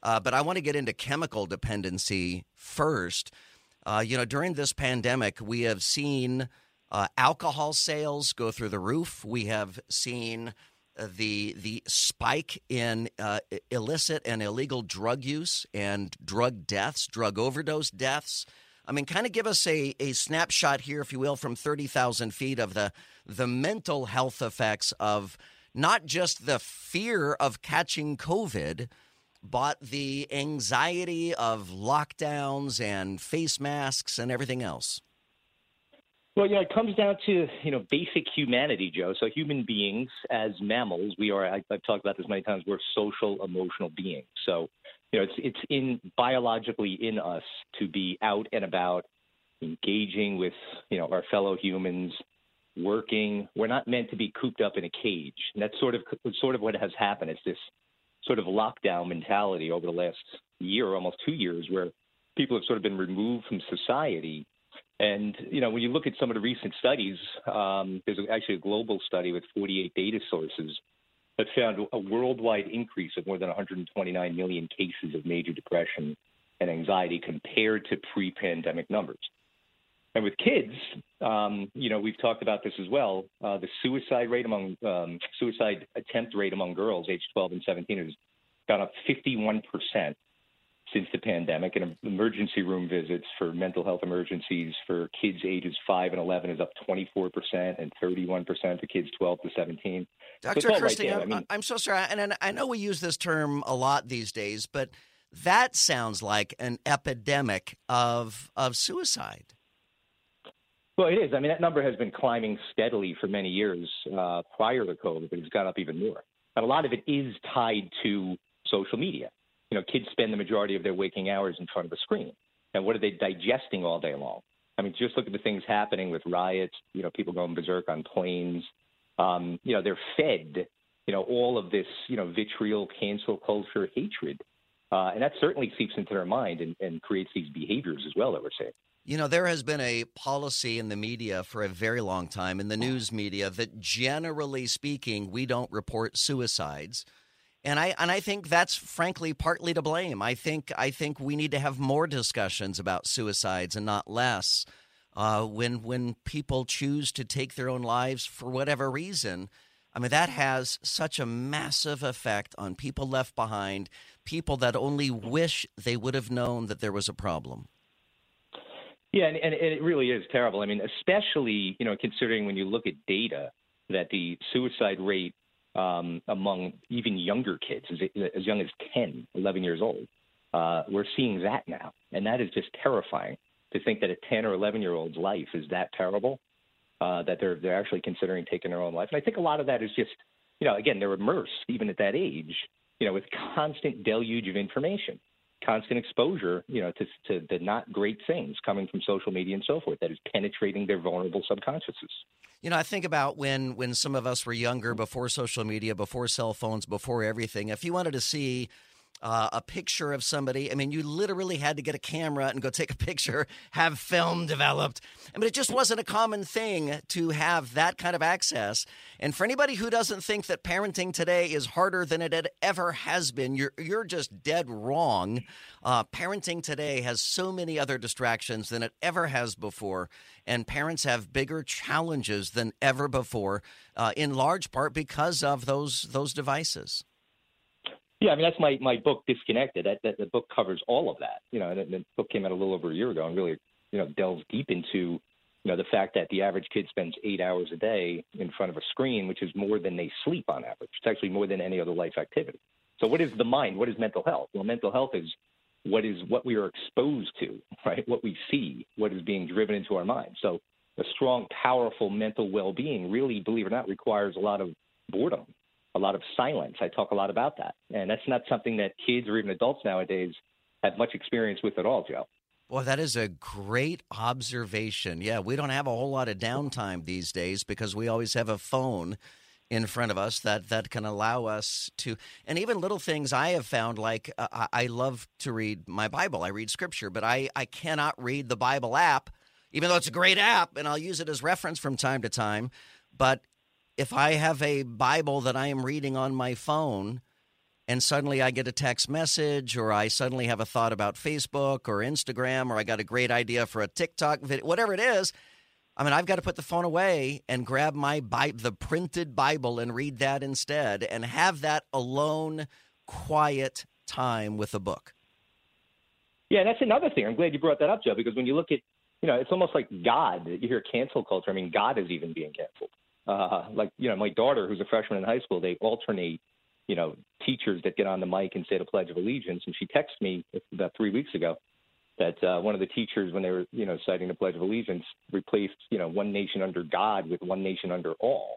Speaker 1: Uh, but I want to get into chemical dependency first. Uh, you know, during this pandemic, we have seen uh, alcohol sales go through the roof. We have seen uh, the the spike in uh, illicit and illegal drug use and drug deaths, drug overdose deaths. I mean, kind of give us a, a snapshot here, if you will, from 30,000 feet of the, the mental health effects of not just the fear of catching COVID, but the anxiety of lockdowns and face masks and everything else.
Speaker 15: Well, yeah, it comes down to you know basic humanity, Joe. So human beings, as mammals, we are. I, have talked about this many times. We're social, emotional beings. So you know, it's it's in biologically in us to be out and about, engaging with you know our fellow humans, working. We're not meant to be cooped up in a cage, and that's sort of sort of what has happened. It's this sort of lockdown mentality over the last year, almost two years, where people have sort of been removed from society. And you know, when you look at some of the recent studies, um, there's actually a global study with 48 data sources that found a worldwide increase of more than 129 million cases of major depression and anxiety compared to pre-pandemic numbers. And with kids, um, you know, we've talked about this as well. Uh, the suicide rate among um, suicide attempt rate among girls aged 12 and 17 has gone up 51 percent since the pandemic, and emergency room visits for mental health emergencies for kids ages 5 and 11 is up 24% and 31% for kids 12 to 17.
Speaker 1: Dr. So Kersting, right I mean, I'm so sorry, and I know we use this term a lot these days, but that sounds like an epidemic of of suicide.
Speaker 15: Well, it is. I mean, that number has been climbing steadily for many years uh, prior to COVID, but it's gone up even more. And a lot of it is tied to social media you know, kids spend the majority of their waking hours in front of a screen. And what are they digesting all day long? I mean, just look at the things happening with riots, you know, people going berserk on planes. Um, you know, they're fed, you know, all of this, you know, vitriol, cancel culture, hatred. Uh, and that certainly seeps into their mind and, and creates these behaviors as well that we're seeing.
Speaker 1: You know, there has been a policy in the media for a very long time, in the news media, that generally speaking, we don't report suicides. And I and I think that's frankly partly to blame. I think I think we need to have more discussions about suicides and not less. Uh, when when people choose to take their own lives for whatever reason, I mean that has such a massive effect on people left behind, people that only wish they would have known that there was a problem.
Speaker 15: Yeah, and, and it really is terrible. I mean, especially you know considering when you look at data that the suicide rate um, among even younger kids, as, as young as 10, 11 years old. Uh, we're seeing that now, and that is just terrifying to think that a 10 or 11 year old's life is that terrible uh, that they're they're actually considering taking their own life. And I think a lot of that is just, you know, again, they're immersed even at that age, you know, with constant deluge of information, constant exposure, you know, to to the not great things coming from social media and so forth that is penetrating their vulnerable subconsciouses.
Speaker 1: You know, I think about when when some of us were younger, before social media, before cell phones, before everything. If you wanted to see uh, a picture of somebody. I mean, you literally had to get a camera and go take a picture, have film developed. I mean, it just wasn't a common thing to have that kind of access. And for anybody who doesn't think that parenting today is harder than it ever has been, you're you're just dead wrong. Uh, parenting today has so many other distractions than it ever has before, and parents have bigger challenges than ever before, uh, in large part because of those those devices.
Speaker 15: Yeah, I mean that's my my book Disconnected. That, that the book covers all of that. You know, and the book came out a little over a year ago and really you know delves deep into you know the fact that the average kid spends eight hours a day in front of a screen, which is more than they sleep on average. It's actually more than any other life activity. So what is the mind? What is mental health? Well, mental health is what is what we are exposed to, right? What we see, what is being driven into our mind. So a strong, powerful mental well-being really, believe it or not, requires a lot of boredom, a lot of silence. I talk a lot about that, and that's not something that kids or even adults nowadays have much experience with at all, Joe.
Speaker 1: Well, that is a great observation. Yeah, we don't have a whole lot of downtime these days because we always have a phone in front of us that that can allow us to and even little things i have found like uh, i love to read my bible i read scripture but i i cannot read the bible app even though it's a great app and i'll use it as reference from time to time but if i have a bible that i am reading on my phone and suddenly i get a text message or i suddenly have a thought about facebook or instagram or i got a great idea for a tiktok video whatever it is I mean, I've got to put the phone away and grab my Bi- the printed Bible and read that instead, and have that alone, quiet time with a book.
Speaker 15: Yeah, that's another thing. I'm glad you brought that up, Joe, because when you look at, you know, it's almost like God. You hear cancel culture. I mean, God is even being canceled. Uh, like, you know, my daughter, who's a freshman in high school, they alternate, you know, teachers that get on the mic and say the Pledge of Allegiance. And she texted me about three weeks ago that uh, one of the teachers, when they were, you know, citing the Pledge of Allegiance, replaced, you know, one nation under God with one nation under all.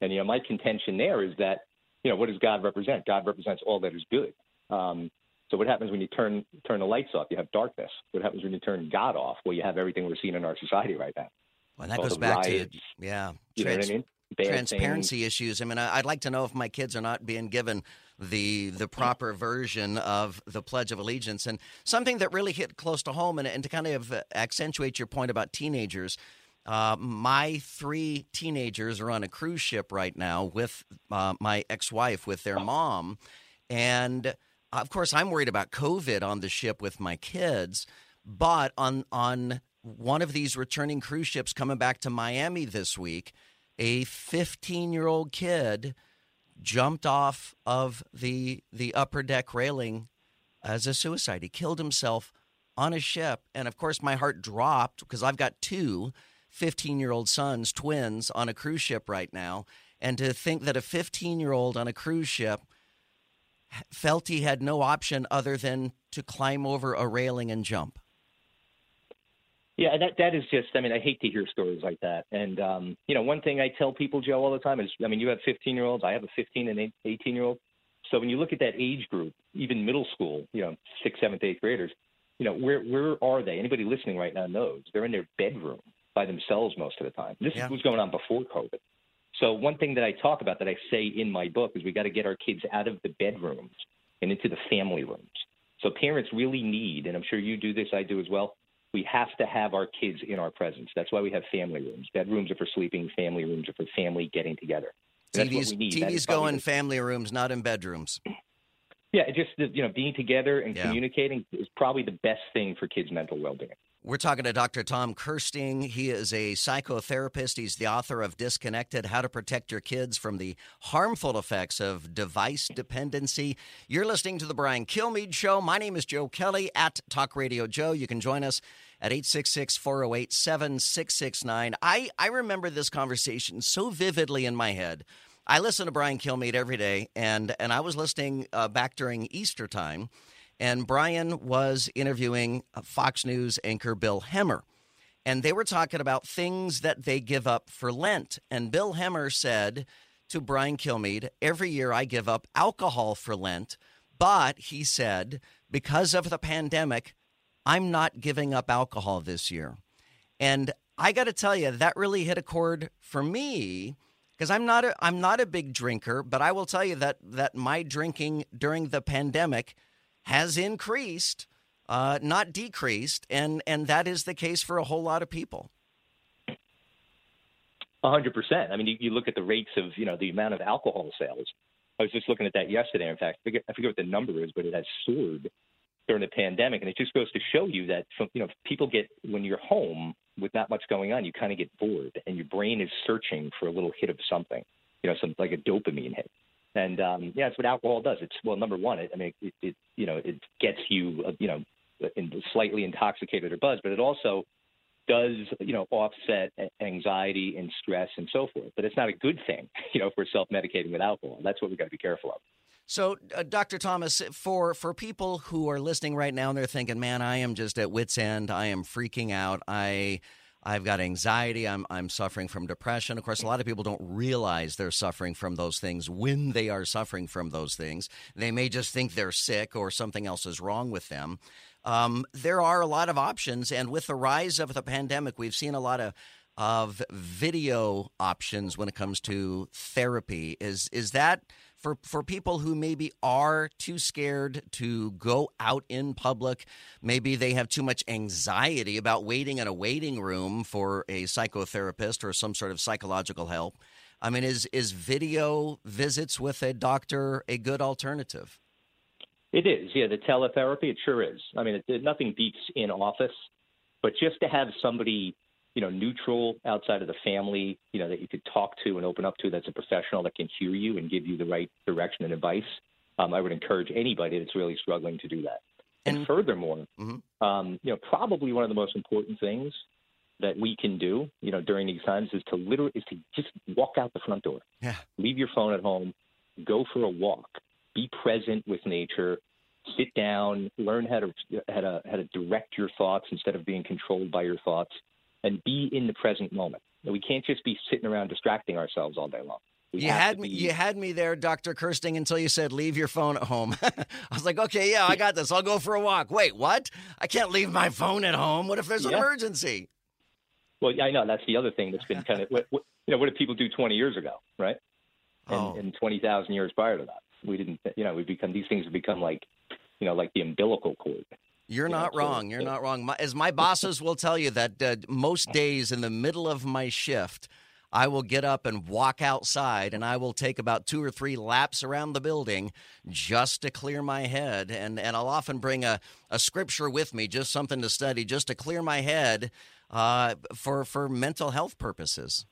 Speaker 15: And you know, my contention there is that, you know, what does God represent? God represents all that is good. Um, so what happens when you turn turn the lights off? You have darkness. What happens when you turn God off? Well, you have everything we're seeing in our society right now.
Speaker 1: Well, that goes back riots, to yeah,
Speaker 15: you know what I mean?
Speaker 1: Bad transparency things. issues. I mean, I'd like to know if my kids are not being given the the proper version of the Pledge of Allegiance. And something that really hit close to home, and, and to kind of accentuate your point about teenagers. Uh, my three teenagers are on a cruise ship right now with uh, my ex-wife with their mom, and of course I'm worried about COVID on the ship with my kids. But on on one of these returning cruise ships coming back to Miami this week, a 15 year old kid jumped off of the the upper deck railing as a suicide. He killed himself on a ship, and of course, my heart dropped because I've got two 15 year old sons, twins, on a cruise ship right now, and to think that a 15 year old on a cruise ship felt he had no option other than to climb over a railing and jump.
Speaker 15: Yeah, that that is just. I mean, I hate to hear stories like that. And um, you know, one thing I tell people, Joe, all the time is, I mean, you have 15 year olds. I have a 15 and 18 year old. So when you look at that age group, even middle school, you know, sixth, seventh, eighth graders, you know, where where are they? Anybody listening right now knows they're in their bedroom by themselves most of the time. This yeah. was going on before COVID. So one thing that I talk about that I say in my book is we got to get our kids out of the bedrooms and into the family rooms. So parents really need, and I'm sure you do this, I do as well we have to have our kids in our presence. That's why we have family rooms. Bedrooms are for sleeping, family rooms are for family getting together.
Speaker 1: TV's, TV's go in family rooms, not in bedrooms.
Speaker 15: Yeah, just you know, being together and yeah. communicating is probably the best thing for kids' mental well-being.
Speaker 1: We're talking to Dr. Tom Kersting. He is a psychotherapist. He's the author of Disconnected How to Protect Your Kids from the Harmful Effects of Device Dependency. You're listening to The Brian Kilmeade Show. My name is Joe Kelly at Talk Radio Joe. You can join us at 866 408 7669. I remember this conversation so vividly in my head. I listen to Brian Kilmeade every day, and, and I was listening uh, back during Easter time and Brian was interviewing uh, Fox News anchor Bill Hemmer. And they were talking about things that they give up for Lent. And Bill Hemmer said to Brian Kilmeade, Every year I give up alcohol for Lent. But he said, because of the pandemic, I'm not giving up alcohol this year. And I got to tell you, that really hit a chord for me because I'm not a, I'm not a big drinker, but I will tell you that that my drinking during the pandemic has increased, uh, not decreased, and and that is the case for a whole lot of people.
Speaker 15: hundred percent. I mean, you, you, look at the rates of you know the amount of alcohol sales. I was just looking at that yesterday. In fact, I forget, I forget what the number is, but it has soared during the pandemic, and it just goes to show you that you know people get when you're home with not much going on, you kind of get bored, and your brain is searching for a little hit of something, you know, some like a dopamine hit. And um, yeah, that's what alcohol does. It's well, number one, it, I mean, it, it you know it gets you uh, you know in, slightly intoxicated or buzzed, but it also does you know offset anxiety and stress and so forth. But it's not a good thing, you know, we're self-medicating with alcohol. That's what we got to be careful of.
Speaker 1: So, uh, Dr. Thomas, for for people who are listening right now and they're thinking, "Man, I am just at wit's end. I am freaking out. I I've got anxiety. I'm I'm suffering from depression. Of course, a lot of people don't realize they're suffering from those things when they are suffering from those things. They may just think they're sick or something else is wrong with them. Um, there are a lot of options, and with the rise of the pandemic, we've seen a lot of of video options when it comes to therapy. Is is that for for people who maybe are too scared to go out in public maybe they have too much anxiety about waiting in a waiting room for a psychotherapist or some sort of psychological help. I mean is is video visits with a doctor a good alternative?
Speaker 15: It is. Yeah the teletherapy it sure is. I mean it, nothing beats in office but just to have somebody you know, neutral outside of the family, you know, that you could talk to and open up to that's a professional that can hear you and give you the right direction and advice. Um, I would encourage anybody that's really struggling to do that. And, and furthermore, mm-hmm. um, you know, probably one of the most important things that we can do, you know, during these times is to literally is to just walk out the front door.
Speaker 1: Yeah.
Speaker 15: Leave your phone at home, go for a walk, be present with nature, sit down, learn how to how to how to direct your thoughts instead of being controlled by your thoughts and be in the present moment. We can't just be sitting around distracting ourselves all day long. We
Speaker 1: you had me. Be... You had me there, Doctor Kersting, until you said leave your phone at home. I was like, okay, yeah, I got this. I'll go for a walk. Wait, what? I can't leave my phone at home. What if there's an emergency?
Speaker 15: Well, yeah, I know that's the other thing that's been kind of what, what, you know what did people do 20 years ago, right? And, oh. and 20,000 years prior to that, we didn't. You know, we've become these things have become like, you know, like the umbilical cord.
Speaker 1: You're not wrong. You're not wrong. My, as my bosses will tell you that uh, most days in the middle of my shift, I will get up and walk outside and I will take about two or three laps around the building just to clear my head. And, and I'll often bring a, a scripture with me, just something to study, just to clear my head uh, for, for mental health purposes.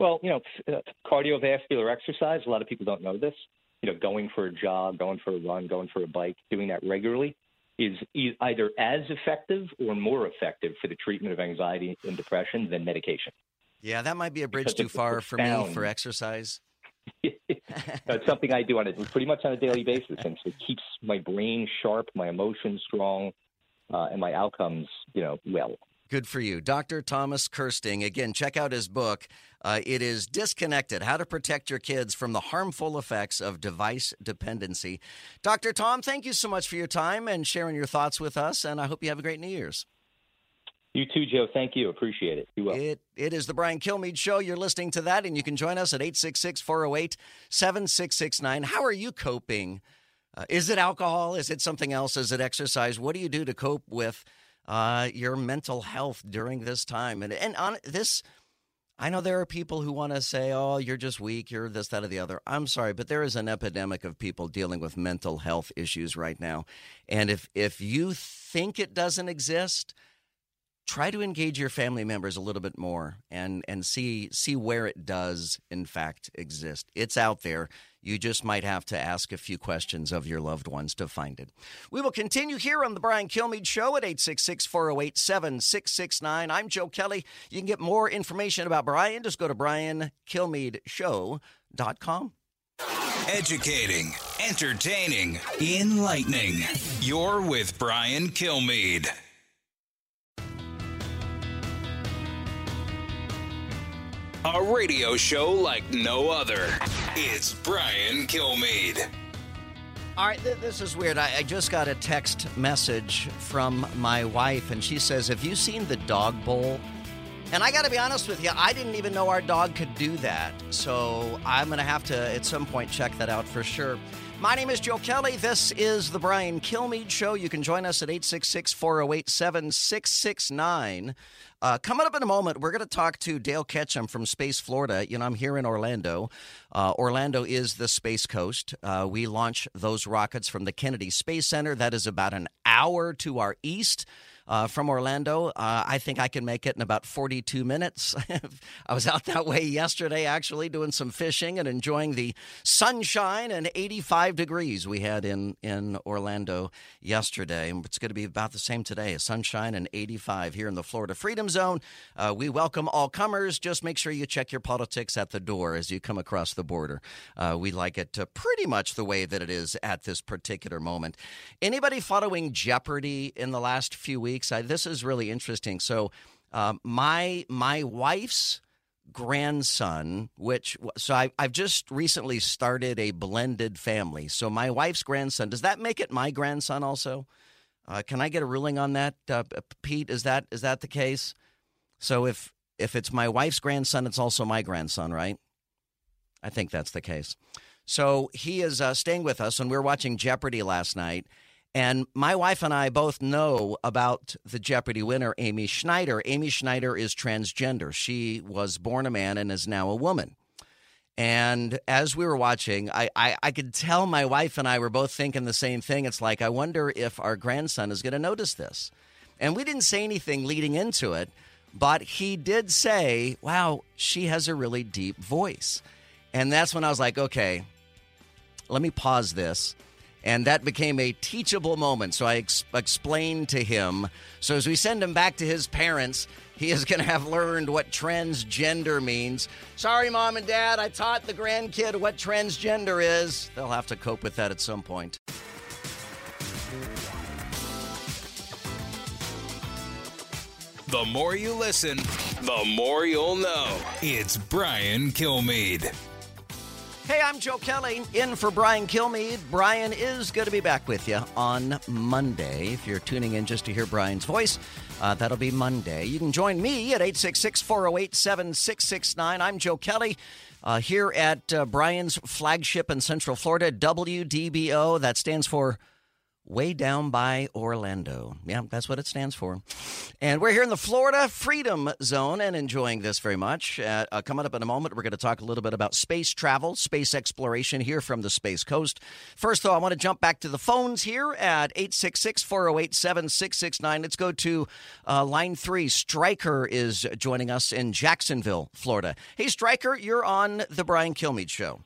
Speaker 15: Well, you know, uh, cardiovascular exercise, a lot of people don't know this. You know, going for a jog, going for a run, going for a bike, doing that regularly is either as effective or more effective for the treatment of anxiety and depression than medication.
Speaker 1: Yeah, that might be a bridge because too far profound. for me for exercise.
Speaker 15: it's something I do on a pretty much on a daily basis, and so it keeps my brain sharp, my emotions strong, uh, and my outcomes, you know, well.
Speaker 1: Good for you. Dr. Thomas Kersting. Again, check out his book. Uh, it is Disconnected How to Protect Your Kids from the Harmful Effects of Device Dependency. Dr. Tom, thank you so much for your time and sharing your thoughts with us, and I hope you have a great New Year's.
Speaker 15: You too, Joe. Thank you. Appreciate it. You.
Speaker 1: It, it is the Brian Kilmeade Show. You're listening to that, and you can join us at 866 408 7669. How are you coping? Uh, is it alcohol? Is it something else? Is it exercise? What do you do to cope with? Uh, your mental health during this time. And and on this, I know there are people who want to say, "Oh, you're just weak. You're this, that, or the other." I'm sorry, but there is an epidemic of people dealing with mental health issues right now. And if if you think it doesn't exist, try to engage your family members a little bit more and and see see where it does in fact exist. It's out there. You just might have to ask a few questions of your loved ones to find it. We will continue here on the Brian Kilmeade Show at 866 408 7669. I'm Joe Kelly. You can get more information about Brian. Just go to briankilmeadeshow.com.
Speaker 3: Educating, entertaining, enlightening. You're with Brian Kilmeade. A radio show like no other. It's Brian Kilmeade.
Speaker 1: All right, th- this is weird. I-, I just got a text message from my wife, and she says, Have you seen the dog bowl? And I got to be honest with you, I didn't even know our dog could do that. So I'm going to have to, at some point, check that out for sure. My name is Joe Kelly. This is the Brian Kilmeade Show. You can join us at 866 408 7669. Uh, coming up in a moment, we're going to talk to Dale Ketcham from Space Florida. You know, I'm here in Orlando. Uh, Orlando is the Space Coast. Uh, we launch those rockets from the Kennedy Space Center. That is about an hour to our east. Uh, from Orlando. Uh, I think I can make it in about 42 minutes. I was out that way yesterday, actually, doing some fishing and enjoying the sunshine and 85 degrees we had in, in Orlando yesterday. It's going to be about the same today sunshine and 85 here in the Florida Freedom Zone. Uh, we welcome all comers. Just make sure you check your politics at the door as you come across the border. Uh, we like it pretty much the way that it is at this particular moment. Anybody following Jeopardy in the last few weeks? I, this is really interesting. So, um, my my wife's grandson, which so I, I've just recently started a blended family. So my wife's grandson, does that make it my grandson also? Uh, can I get a ruling on that, uh, Pete? Is that is that the case? So if if it's my wife's grandson, it's also my grandson, right? I think that's the case. So he is uh, staying with us, and we were watching Jeopardy last night. And my wife and I both know about the Jeopardy winner, Amy Schneider. Amy Schneider is transgender. She was born a man and is now a woman. And as we were watching, I, I, I, could tell my wife and I were both thinking the same thing. It's like, I wonder if our grandson is going to notice this. And we didn't say anything leading into it, but he did say, wow, she has a really deep voice. And that's when I was like, okay, let me pause this. And that became a teachable moment. So I ex- explained to him. So as we send him back to his parents, he is going to have learned what transgender means. Sorry, mom and dad, I taught the grandkid what transgender is. They'll have to cope with that at some point.
Speaker 3: The more you listen, the more you'll know. It's Brian Kilmeade.
Speaker 1: Hey, I'm Joe Kelly, in for Brian Kilmeade. Brian is going to be back with you on Monday. If you're tuning in just to hear Brian's voice, uh, that'll be Monday. You can join me at 866 408 7669. I'm Joe Kelly. Uh, here at uh, Brian's flagship in Central Florida, WDBO. That stands for way down by Orlando. Yeah, that's what it stands for. And we're here in the Florida Freedom Zone and enjoying this very much. Uh, uh, coming up in a moment, we're going to talk a little bit about space travel, space exploration here from the Space Coast. First, though, I want to jump back to the phones here at 866 408 7669. Let's go to uh, line three. Stryker is joining us in Jacksonville, Florida. Hey, Stryker, you're on the Brian Kilmeade Show.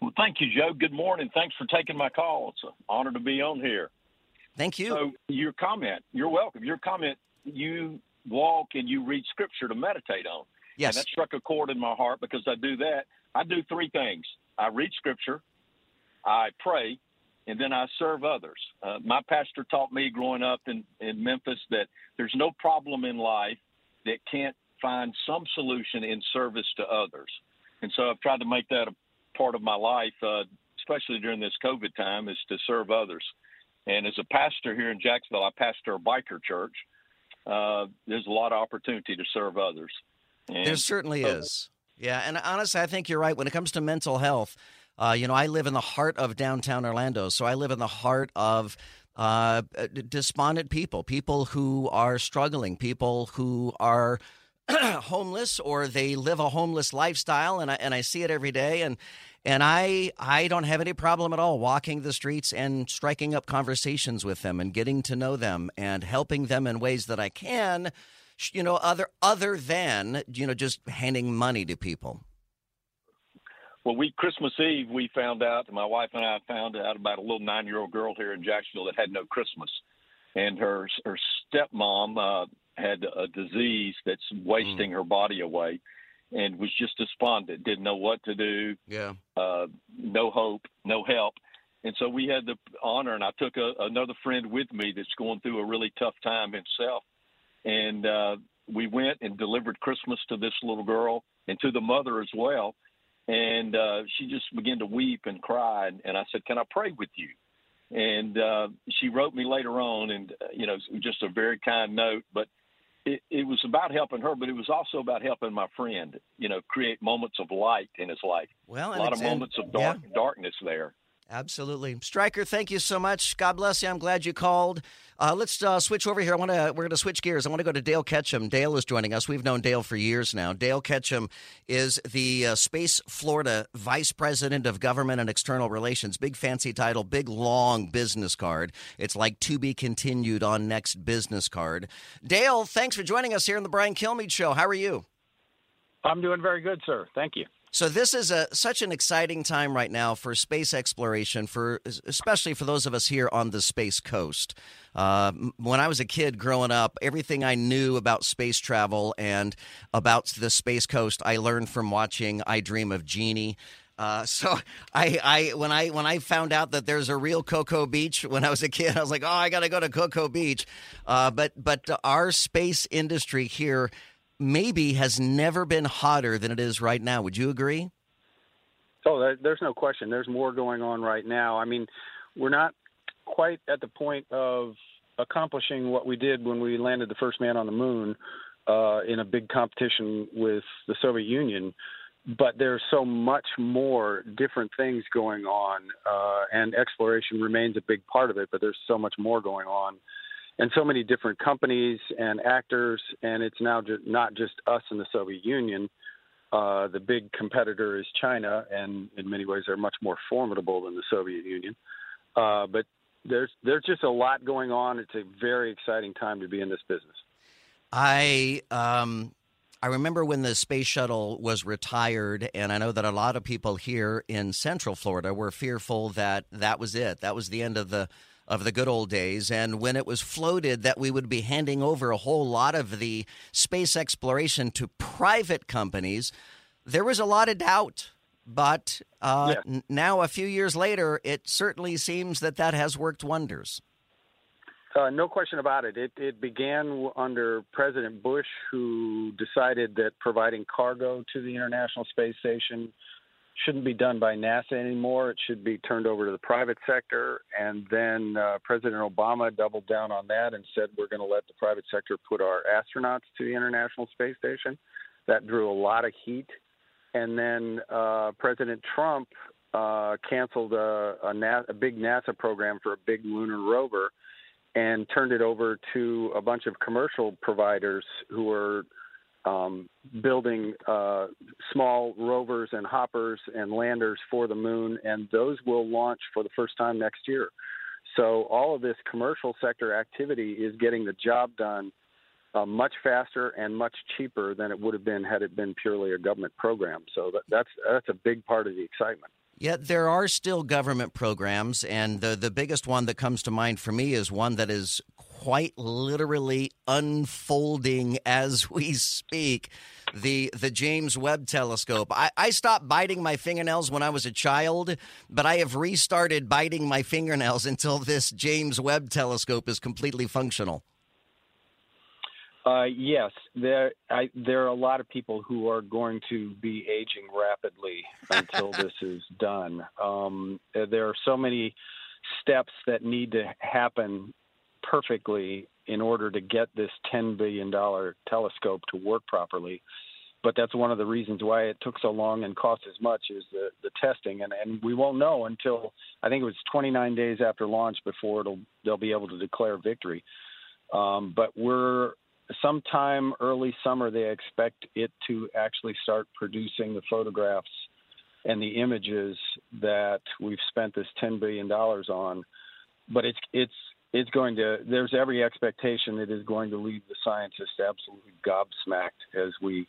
Speaker 16: Well, thank you, Joe. Good morning. Thanks for taking my call. It's an honor to be on here.
Speaker 1: Thank you.
Speaker 16: So, your comment, you're welcome. Your comment, you walk and you read scripture to meditate on.
Speaker 1: Yes.
Speaker 16: And that struck a chord in my heart because I do that. I do three things I read scripture, I pray, and then I serve others. Uh, my pastor taught me growing up in, in Memphis that there's no problem in life that can't find some solution in service to others. And so I've tried to make that a part of my life, uh, especially during this COVID time, is to serve others. And as a pastor here in Jacksonville, I pastor a biker church. Uh, there's a lot of opportunity to serve others.
Speaker 1: And there certainly so, is. Yeah, and honestly, I think you're right. When it comes to mental health, uh, you know, I live in the heart of downtown Orlando, so I live in the heart of uh, despondent people, people who are struggling, people who are homeless or they live a homeless lifestyle, and I and I see it every day, and and I I don't have any problem at all walking the streets and striking up conversations with them and getting to know them and helping them in ways that I can, you know, other other than you know just handing money to people.
Speaker 16: Well, we Christmas Eve we found out, my wife and I found out about a little nine year old girl here in Jacksonville that had no Christmas, and her her stepmom uh, had a disease that's wasting mm. her body away and was just despondent, didn't know what to do.
Speaker 1: Yeah.
Speaker 16: Uh, no hope, no help. And so we had the honor, and I took a, another friend with me that's going through a really tough time himself. And uh, we went and delivered Christmas to this little girl and to the mother as well. And uh, she just began to weep and cry. And, and I said, Can I pray with you? And uh, she wrote me later on, and, uh, you know, just a very kind note. But it, it was about helping her, but it was also about helping my friend, you know, create moments of light in his life.
Speaker 1: Well,
Speaker 16: a lot of moments of dark, yeah. darkness there.
Speaker 1: Absolutely. Stryker, thank you so much. God bless you. I'm glad you called. Uh, let's uh, switch over here. I want to. We're going to switch gears. I want to go to Dale Ketcham. Dale is joining us. We've known Dale for years now. Dale Ketcham is the uh, Space Florida Vice President of Government and External Relations. Big fancy title, big long business card. It's like to be continued on next business card. Dale, thanks for joining us here in the Brian Kilmeade Show. How are you?
Speaker 17: I'm doing very good, sir. Thank you.
Speaker 1: So this is a such an exciting time right now for space exploration, for especially for those of us here on the space coast. Uh, when I was a kid growing up, everything I knew about space travel and about the space coast, I learned from watching I Dream of Jeannie. Uh, so I, I when I when I found out that there's a real Cocoa Beach when I was a kid, I was like, oh, I got to go to Cocoa Beach. Uh, but but our space industry here maybe has never been hotter than it is right now. Would you agree?
Speaker 17: Oh, there's no question. There's more going on right now. I mean, we're not quite at the point of accomplishing what we did when we landed the first man on the moon uh, in a big competition with the Soviet Union. But there's so much more different things going on, uh, and exploration remains a big part of it. But there's so much more going on and so many different companies and actors, and it's now not just us in the Soviet Union. Uh, the big competitor is China, and in many ways they're much more formidable than the Soviet Union. Uh, but there's there's just a lot going on. It's a very exciting time to be in this business.
Speaker 1: I um, I remember when the space shuttle was retired, and I know that a lot of people here in Central Florida were fearful that that was it. That was the end of the of the good old days. And when it was floated that we would be handing over a whole lot of the space exploration to private companies, there was a lot of doubt. But uh, yeah. n- now, a few years later, it certainly seems that that has worked wonders.
Speaker 17: Uh, no question about it. it. It began under President Bush, who decided that providing cargo to the International Space Station shouldn't be done by NASA anymore. It should be turned over to the private sector. And then uh, President Obama doubled down on that and said, we're going to let the private sector put our astronauts to the International Space Station. That drew a lot of heat. And then uh, President Trump uh, canceled a, a, Na- a big NASA program for a big lunar rover and turned it over to a bunch of commercial providers who were um, building uh, small rovers and hoppers and landers for the moon, and those will launch for the first time next year. So all of this commercial sector activity is getting the job done uh, much faster and much cheaper than it would have been had it been purely a government program. So that, that's that's a big part of the excitement.
Speaker 1: Yet there are still government programs, and the the biggest one that comes to mind for me is one that is quite literally unfolding as we speak. The the James Webb Telescope. I, I stopped biting my fingernails when I was a child, but I have restarted biting my fingernails until this James Webb Telescope is completely functional.
Speaker 17: Uh, yes, there I, there are a lot of people who are going to be aging rapidly until this is done. Um, there are so many steps that need to happen perfectly in order to get this $10 billion telescope to work properly. But that's one of the reasons why it took so long and cost as much is the, the testing. And, and we won't know until I think it was 29 days after launch before it'll they'll be able to declare victory. Um, but we're sometime early summer they expect it to actually start producing the photographs and the images that we've spent this 10 billion dollars on but it's it's it's going to there's every expectation it is going to leave the scientists absolutely gobsmacked as we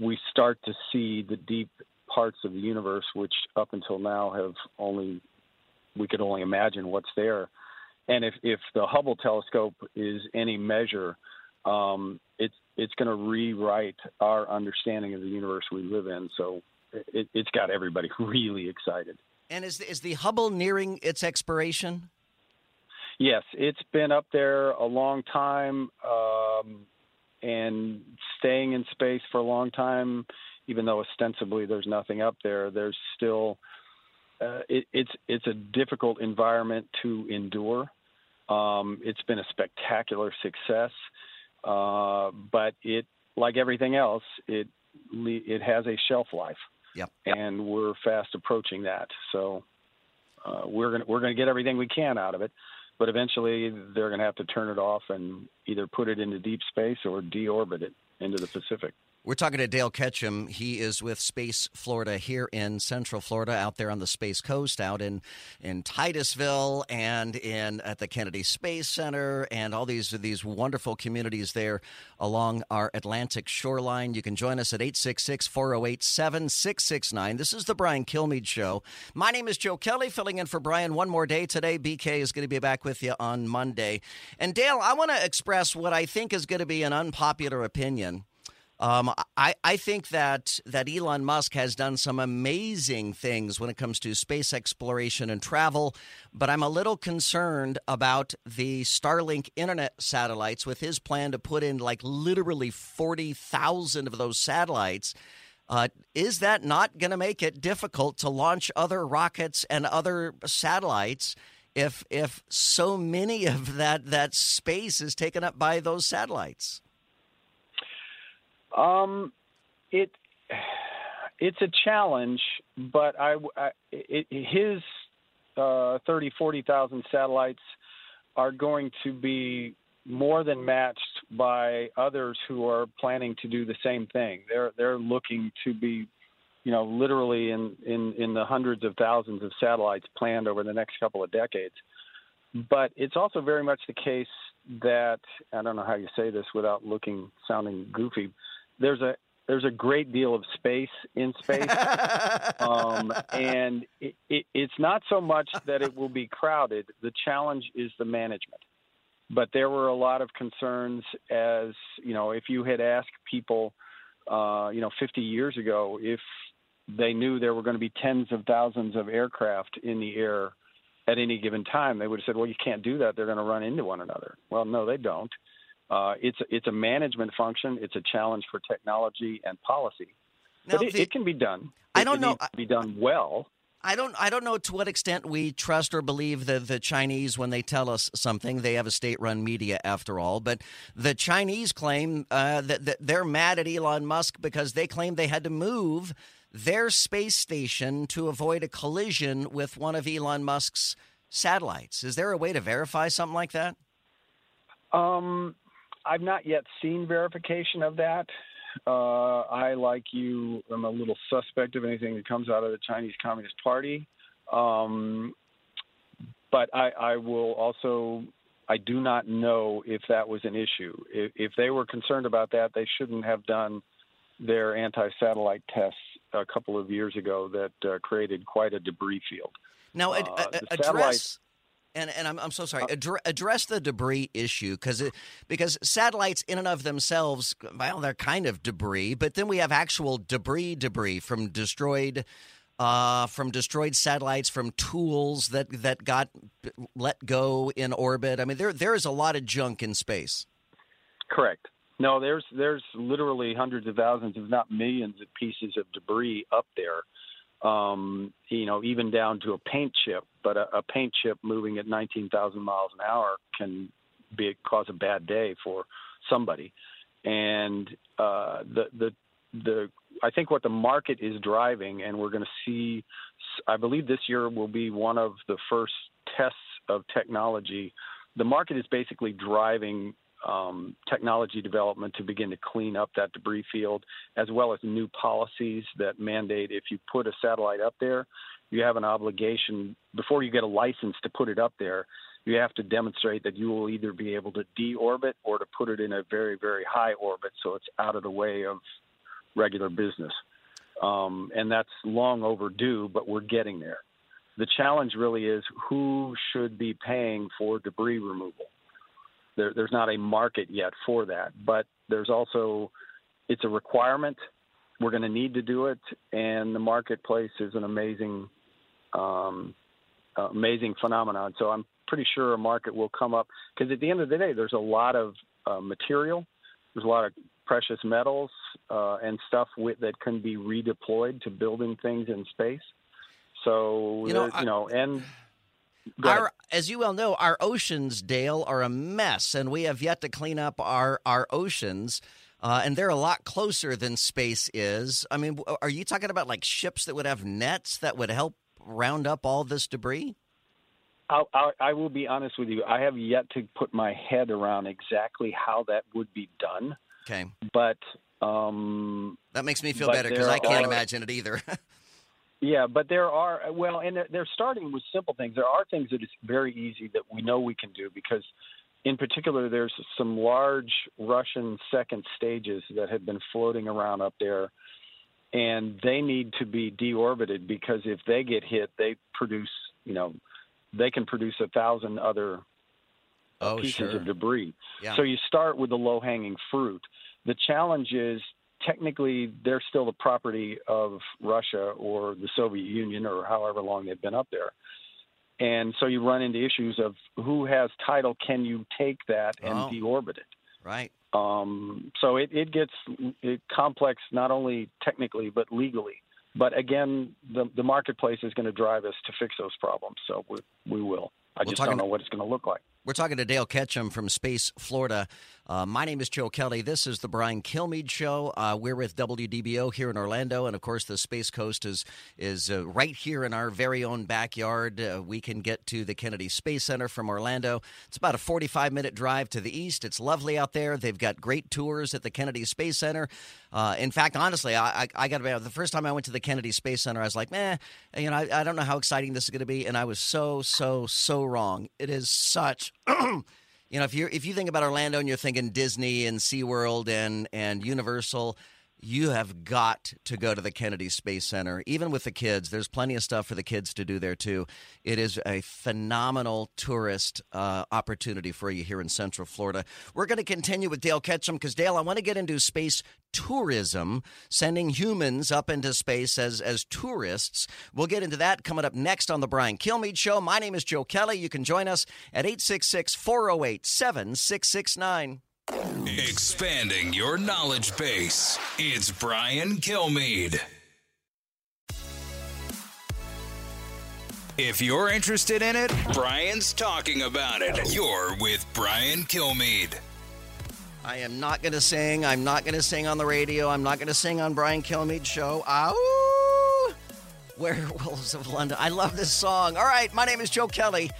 Speaker 17: we start to see the deep parts of the universe which up until now have only we could only imagine what's there. And if if the Hubble telescope is any measure um, it's it's going to rewrite our understanding of the universe we live in. So it, it's got everybody really excited.
Speaker 1: And is is the Hubble nearing its expiration
Speaker 17: Yes, it's been up there a long time um, and staying in space for a long time, even though ostensibly there's nothing up there. There's still uh, it, it's it's a difficult environment to endure. Um, it's been a spectacular success, uh, but it like everything else, it it has a shelf life.
Speaker 1: Yep.
Speaker 17: And we're fast approaching that. So uh, we're gonna we're going to get everything we can out of it. But eventually, they're going to have to turn it off and either put it into deep space or deorbit it into the Pacific.
Speaker 1: We're talking to Dale Ketcham. He is with Space Florida here in Central Florida, out there on the Space Coast, out in in Titusville, and in at the Kennedy Space Center, and all these these wonderful communities there along our Atlantic shoreline. You can join us at 866-408-7669. This is the Brian Kilmeade Show. My name is Joe Kelly, filling in for Brian one more day today. BK is going to be back with you on Monday. And Dale, I want to express what I think is going to be an unpopular opinion. Um, I, I think that that Elon Musk has done some amazing things when it comes to space exploration and travel, but I'm a little concerned about the Starlink internet satellites with his plan to put in like literally 40,000 of those satellites. Uh, is that not going to make it difficult to launch other rockets and other satellites if if so many of that that space is taken up by those satellites?
Speaker 17: Um, it it's a challenge, but I, I it, his uh, 30, 40,000 satellites are going to be more than matched by others who are planning to do the same thing. They're they're looking to be, you know, literally in in in the hundreds of thousands of satellites planned over the next couple of decades. But it's also very much the case that I don't know how you say this without looking sounding goofy there's a there's a great deal of space in space, um, and it, it, it's not so much that it will be crowded. The challenge is the management. But there were a lot of concerns, as you know, if you had asked people, uh, you know, 50 years ago, if they knew there were going to be tens of thousands of aircraft in the air at any given time, they would have said, "Well, you can't do that; they're going to run into one another." Well, no, they don't. Uh, it's it's a management function. It's a challenge for technology and policy,
Speaker 1: Now,
Speaker 17: but it,
Speaker 1: the-
Speaker 17: it can be done.
Speaker 1: I don't
Speaker 17: it
Speaker 1: know-
Speaker 17: needs to be done well.
Speaker 1: I don't I don't know to what extent we trust or believe the the Chinese when they tell us something. They have a state-run media after all, but the Chinese claim uh, that, that they're mad at Elon Musk because they claim they had to move their space station to avoid a collision with one of Elon Musk's satellites. Is there a way to verify something like that?
Speaker 17: Um, I've not yet seen verification of that. Uh, I, like you, am a little suspect of anything that comes out of the Chinese Communist Party. Um, but I, I will also, I do not know if that was an issue. If, if they were concerned about that, they shouldn't have done their anti satellite tests a couple of years ago that uh, created quite a debris field.
Speaker 1: Now, ad-
Speaker 17: Uh,
Speaker 1: address and and I'm, I'm so sorry. Addre- address the debris issue because because satellites in and of themselves, well, they're kind of debris, but then we have actual debris, debris from destroyed. Uh, from destroyed satellites, from tools that that got let go in orbit. I mean, there there is a lot of junk in space.
Speaker 17: Correct. No, there's there's literally hundreds of thousands, if not millions, of pieces of debris up there. Um, you know, even down to a paint chip. But a, a paint chip moving at 19,000 miles an hour can be cause a bad day for somebody. And uh, the the the I think what the market is driving, and we're going to see. I believe this year will be one of the first tests of technology. The market is basically driving um, technology development to begin to clean up that debris field, as well as new policies that mandate if you put a satellite up there, you have an obligation before you get a license to put it up there. You have to demonstrate that you will either be able to deorbit or to put it in a very, very high orbit so it's out of the way of regular business. Um, and that's long overdue, but we're getting there. The challenge really is who should be paying for debris removal there, there's not a market yet for that, but there's also it's a requirement. We're going to need to do it, and the marketplace is an amazing, um, uh, amazing phenomenon. So I'm pretty sure a market will come up because at the end of the day, there's a lot of uh, material, there's a lot of precious metals uh, and stuff with, that can be redeployed to building things in space. So
Speaker 1: You know,
Speaker 17: there- you know, and.
Speaker 1: Our, as you well know, our oceans, Dale, are a mess, and we have yet to clean up our our oceans. Uh, and they're a lot closer than space is. I mean, are you talking about like ships that would have nets that would help round up all this debris?
Speaker 17: I'll, I'll, I will be honest with you. I have yet to put my head around exactly how that would be done.
Speaker 1: Okay.
Speaker 17: But um,
Speaker 1: That makes me feel better because I can't
Speaker 17: are-
Speaker 1: imagine it either.
Speaker 17: Yeah, but there are uh, well, and they're, they're starting with simple things. There are things that is very easy that we know we can do because, in particular, there's some large Russian second stages that have been floating around up there, and they need to be deorbited because if they get hit, they produce, you know, they can produce a thousand other
Speaker 1: Oh,
Speaker 17: pieces
Speaker 1: sure.
Speaker 17: of debris.
Speaker 1: Yeah.
Speaker 17: So you start with the low hanging fruit. The challenge is technically they're still the property of Russia or the Soviet Union or however long they've been up there. And so you run into issues of who has title, can you take that and
Speaker 1: Oh.
Speaker 17: deorbit it?
Speaker 1: Right.
Speaker 17: Um, so it, it gets it complex not only technically but legally. But again, the, the marketplace is going to drive us to fix those problems. So we, we will. I
Speaker 1: We're
Speaker 17: just
Speaker 1: talking-
Speaker 17: don't know what it's going to look like.
Speaker 1: We're talking to Dale Ketcham from Space, Florida. Uh, my name is Joe Kelly. This is the Brian Kilmeade Show. Uh, we're with WDBO here in Orlando, and of course, the Space Coast is is uh, right here in our very own backyard. Uh, we can get to the Kennedy Space Center from Orlando. It's about a 45 minute drive to the east. It's lovely out there. They've got great tours at the Kennedy Space Center. Uh, in fact, honestly, I, I, I got to be the first time I went to the Kennedy Space Center, I was like, man, you know, I, I don't know how exciting this is going to be, and I was so, so, so wrong. It is such. you know, if you if you think about Orlando and you're thinking Disney and SeaWorld and and Universal, you have got to go to the Kennedy Space Center. Even with the kids, there's plenty of stuff for the kids to do there too. It is a phenomenal tourist uh, opportunity for you here in Central Florida. We're going to continue with Dale Ketcham because Dale, I want to get into space tourism, sending humans up into space as as tourists. We'll get into that coming up next on the Brian Kilmeade Show. My name is Joe Kelly. You can join us at 866 408 7669.
Speaker 3: Expanding your knowledge base. It's Brian Kilmeade. If you're interested in it, Brian's talking about it. You're with Brian Kilmeade.
Speaker 1: I am not going to sing. I'm not going to sing on the radio. I'm not going to sing on Brian Kilmeade's show. Ow! Werewolves of London. I love this song. All right, my name is Joe Kelly.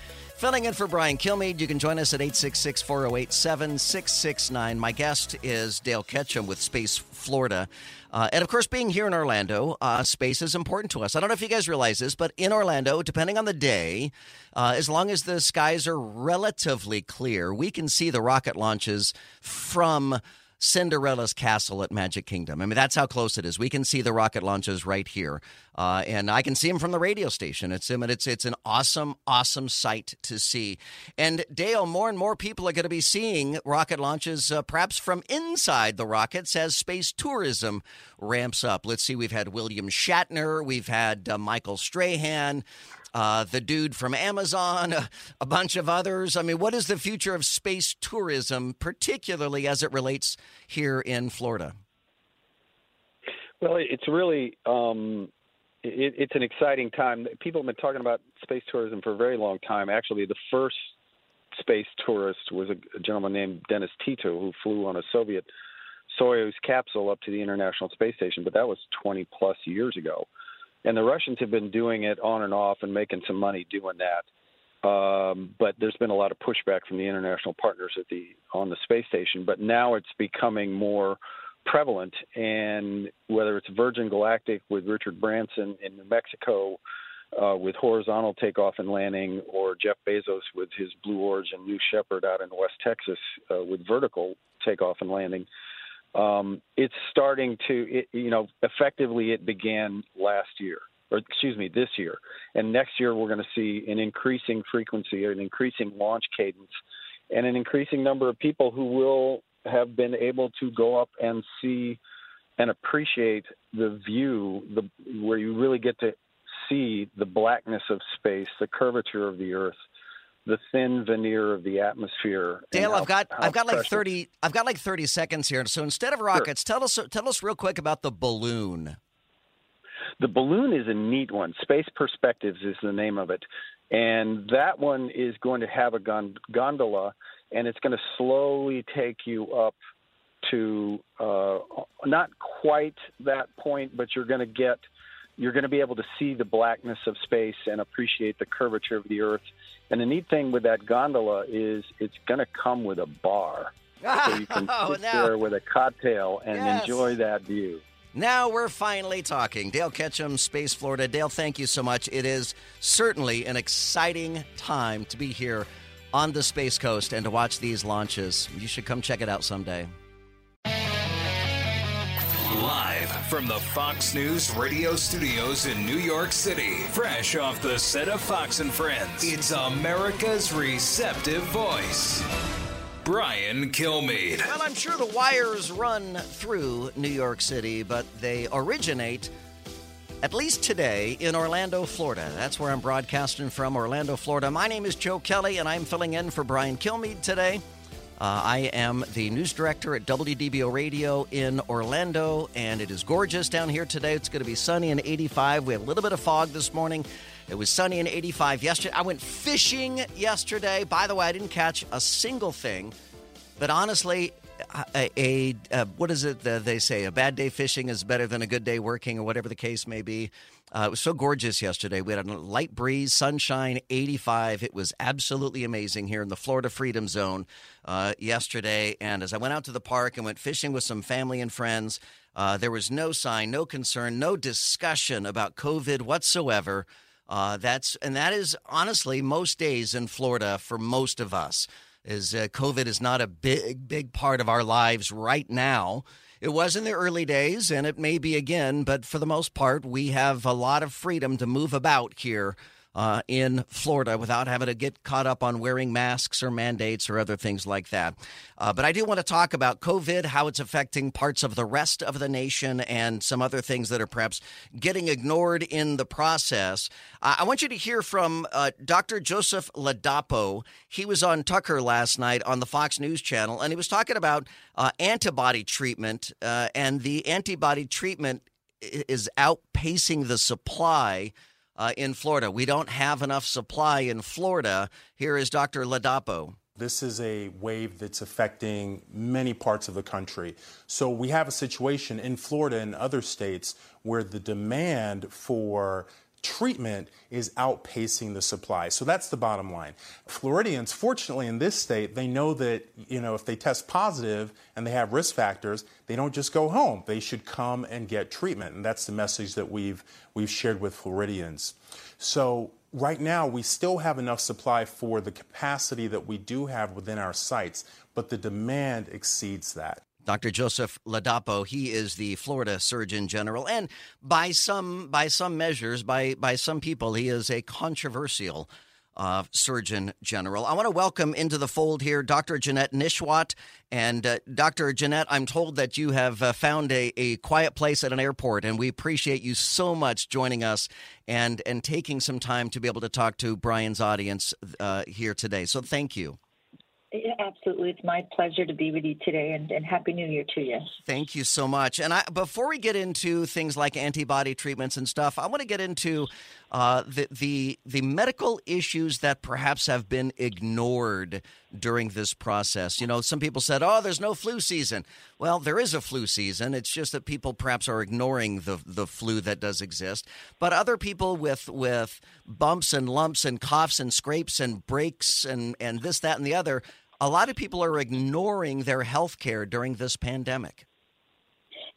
Speaker 1: Filling in for Brian Kilmeade. You can join us at 866 408 7669. My guest is Dale Ketcham with Space Florida. Uh, and of course, being here in Orlando, uh, space is important to us. I don't know if you guys realize this, but in Orlando, depending on the day, uh, as long as the skies are relatively clear, we can see the rocket launches from Cinderella's castle at Magic Kingdom. I mean, that's how close it is. We can see the rocket launches right here, uh, and I can see them from the radio station. It's it's it's an awesome, awesome sight to see. And Dale, more and more people are going to be seeing rocket launches, uh, perhaps from inside the rockets, as space tourism ramps up. Let's see, we've had William Shatner, we've had uh, Michael Strahan uh, the dude from Amazon, a, a bunch of others. I mean, what is the future of space tourism, particularly as it relates here in Florida?
Speaker 17: Well, it's really um, it, it's an exciting time. People have been talking about space tourism for a very long time. Actually, the first space tourist was a, a gentleman named Dennis Tito, who flew on a Soviet Soyuz capsule up to the International Space Station, but that was 20 plus years ago. And the Russians have been doing it on and off and making some money doing that. Um, but there's been a lot of pushback from the international partners at the on the space station. But now it's becoming more prevalent, and whether it's Virgin Galactic with Richard Branson in New Mexico, uh, with horizontal takeoff and landing, or Jeff Bezos with his Blue Origin New Shepard out in West Texas uh, with vertical takeoff and landing. Um, it's starting to, it, you know, effectively it began last year, or excuse me, this year. And next year we're going to see an increasing frequency, an increasing launch cadence, and an increasing number of people who will have been able to go up and see and appreciate the view, the where you really get to see the blackness of space, the curvature of the Earth, the thin veneer of the atmosphere.
Speaker 1: Dale,
Speaker 17: how-
Speaker 1: I've got I've got like thirty I've got like thirty seconds here. So instead of rockets, tell us tell us real quick about the balloon.
Speaker 17: The balloon is a neat one. Space Perspectives is the name of it. And that one is going to have a gon- gondola, and it's going to slowly take you up to uh, not quite that point, but you're going to get you're going to be able to see the blackness of space and appreciate the curvature of the Earth. And the neat thing with that gondola is it's going to come with a bar, so you can
Speaker 1: Oh,
Speaker 17: sit
Speaker 1: now-
Speaker 17: there with a cocktail and
Speaker 1: Yes.
Speaker 17: enjoy that view.
Speaker 1: Now we're finally talking. Dale Ketcham, Space Florida. Dale, thank you so much. It is certainly an exciting time to be here on the Space Coast and to watch these launches. You should come check it out someday.
Speaker 3: Live from the Fox News radio studios in New York City, fresh off the set of Fox and Friends, it's America's receptive voice, Brian Kilmeade.
Speaker 1: Well, I'm sure the wires run through New York City, but they originate, at least today, in Orlando, Florida. That's where I'm broadcasting from, Orlando, Florida. My name is Joe Kelly, and I'm filling in for Brian Kilmeade today. Uh, I am the news director at WDBO Radio in Orlando, and it is gorgeous down here today. It's going to be sunny and 85. We have a little bit of fog this morning. It was sunny and 85 yesterday. I went fishing yesterday. By the way, I didn't catch a single thing, but honestly, a, a, a what is it that they say? A bad day fishing is better than a good day working, or whatever the case may be. Uh, it was so gorgeous yesterday. We had a light breeze, sunshine, 85. It was absolutely amazing here in the Florida Freedom Zone uh, yesterday. And as I went out to the park and went fishing with some family and friends, uh, there was no sign, no concern, no discussion about COVID whatsoever. Uh, that's and that is honestly most days in Florida for most of us. Is uh, COVID is not a big, big part of our lives right now. It was in the early days, and it may be again, but for the most part, we have a lot of freedom to move about here uh, in Florida without having to get caught up on wearing masks or mandates or other things like that. Uh, but I do want to talk about COVID, how it's affecting parts of the rest of the nation, and some other things that are perhaps getting ignored in the process. Uh, I want you to hear from uh, Dr. Joseph Ladapo. He was on Tucker last night on the Fox News Channel, and he was talking about uh, antibody treatment, uh, and the antibody treatment is outpacing the supply uh, in Florida. We don't have enough supply in Florida. Here is Dr. Ladapo.
Speaker 6: This is a wave that's affecting many parts of the country. So we have a situation in Florida and other states where the demand for treatment is outpacing the supply. So that's the bottom line. Floridians, fortunately in this state, they know that, you know, if they test positive and they have risk factors, they don't just go home. They should come and get treatment. And that's the message that we've we've shared with Floridians. So right now we still have enough supply for the capacity that we do have within our sites, but the demand exceeds that.
Speaker 1: Dr. Joseph Ladapo, he is the Florida Surgeon General, and by some by some measures, by by some people, he is a controversial uh, Surgeon General. I want to welcome into the fold here Dr. Janette Nesheiwat. And uh, Dr. Janette, I'm told that you have uh, found a, a quiet place at an airport, and we appreciate you so much joining us and and taking some time to be able to talk to Brian's audience uh, here today. So thank you.
Speaker 18: Yeah, absolutely. It's my pleasure to be with you today, and, and Happy New Year to you.
Speaker 1: Thank you so much. And I, before we get into things like antibody treatments and stuff, I want to get into uh, the, the the medical issues that perhaps have been ignored during this process. You know, some people said, "Oh, there's no flu season." Well, there is a flu season. It's just that people perhaps are ignoring the the flu that does exist. But other people with with bumps and lumps and coughs and scrapes and breaks and and this, that, and the other. A lot of people are ignoring their health care during this pandemic.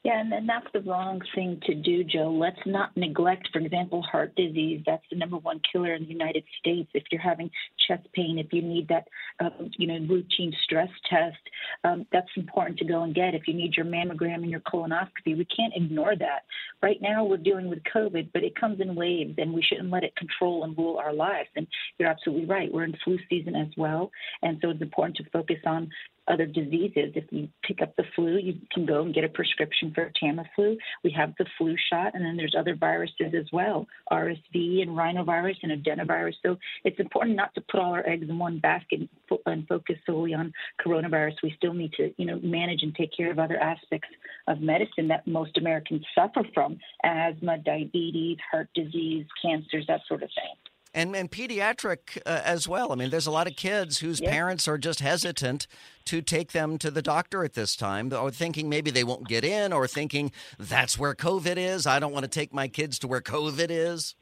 Speaker 18: Yeah, and, that's the wrong thing to do, Joe. Let's not neglect, for example, heart disease. That's the number one killer in the United States. If you're having chest pain, if you need that, um, you know, routine stress test, um, that's important to go and get. If you need your mammogram and your colonoscopy, we can't ignore that. Right now, we're dealing with COVID, but it comes in waves, and we shouldn't let it control and rule our lives. And you're absolutely right. We're in flu season as well, and so it's important to focus on other diseases. If you pick up the flu, you can go and get a prescription for Tamiflu. We have the flu shot, and then there's other viruses as well, RSV and rhinovirus and adenovirus. So it's important not to put all our eggs in one basket and focus solely on coronavirus. We still need to, you know, manage and take care of other aspects of medicine that most Americans suffer from: asthma, diabetes, heart disease, cancers, that sort of thing.
Speaker 1: And and pediatric uh, as well. I mean, there's a lot of kids whose parents are just hesitant to take them to the doctor at this time, or thinking maybe they won't get in, or thinking that's where COVID is. I don't want to take my kids to where COVID is.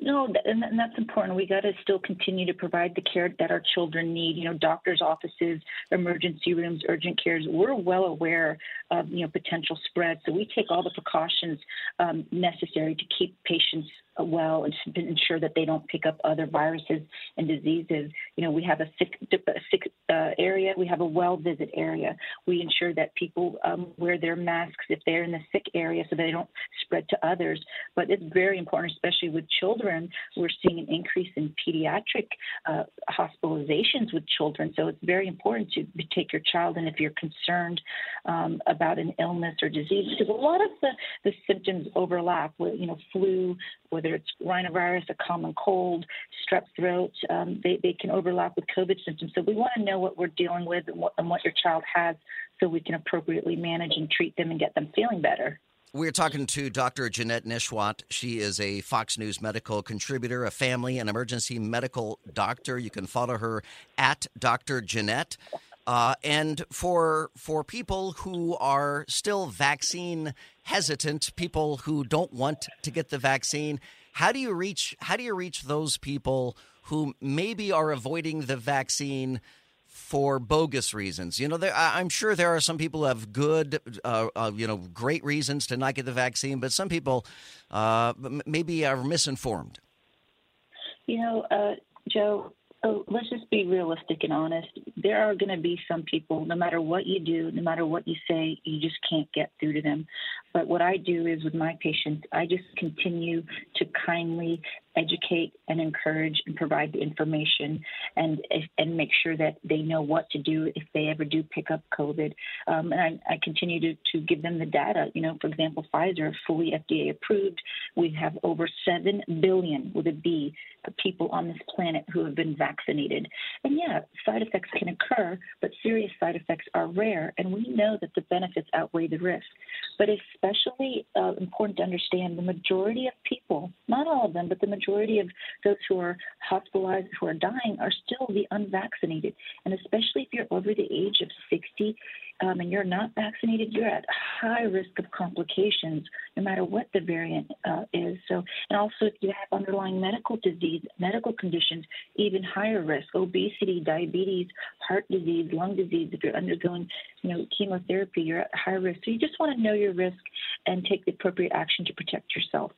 Speaker 18: No, and that's important. We got to still continue to provide the care that our children need. You know, doctors' offices, emergency rooms, urgent cares. We're well aware of you know potential spread, so we take all the precautions um, necessary to keep patients well and to ensure that they don't pick up other viruses and diseases. You know, we have a sick, sick uh, area. We have a well visit area. We ensure that people um, wear their masks if they're in the sick area so they don't spread to others. But it's very important, especially with children. We're seeing an increase in pediatric uh, hospitalizations with children. So it's very important to take your child, and if you're concerned um, about an illness or disease, because a lot of the, the symptoms overlap with, you know, flu, whether it's rhinovirus, a common cold, strep throat, um, they, they can overlap with COVID symptoms. So we want to know what we're dealing with and what, and what your child has so we can appropriately manage and treat them and get them feeling better.
Speaker 1: We're talking to Dr. Janette Nesheiwat. She is a Fox News medical contributor, a family and emergency medical doctor. You can follow her at Dr. Janette. Uh, and for for people who are still vaccine hesitant, people who don't want to get the vaccine, how do you reach how do you reach those people who maybe are avoiding the vaccine for bogus reasons. You know, there, I'm sure there are some people who have good, uh, uh, you know, great reasons to not get the vaccine, but some people uh, maybe are misinformed.
Speaker 18: You know, uh, Joe, oh, let's just be realistic and honest. There are going to be some people, no matter what you do, no matter what you say, you just can't get through to them. But what I do is with my patients, I just continue to kindly educate and encourage and provide the information and and make sure that they know what to do if they ever do pick up COVID. Um, and I, I continue to, to give them the data. You know, for example, Pfizer, fully FDA approved. We have over 7 billion, with a B, people on this planet who have been vaccinated. And yeah, side effects can occur, but serious side effects are rare. And we know that the benefits outweigh the risk. But especially uh, important to understand the majority of people, not all of them, but the majority of those who are hospitalized, who are dying, are still the unvaccinated. And especially if you're over the age of 60 um, and you're not vaccinated, you're at high risk of complications, no matter what the variant uh, is. So, and also if you have underlying medical disease, medical conditions, even higher risk: obesity, diabetes, heart disease, lung disease. If you're undergoing, you know, chemotherapy, you're at high risk. So you just want to know your risk and take the appropriate action to protect yourself.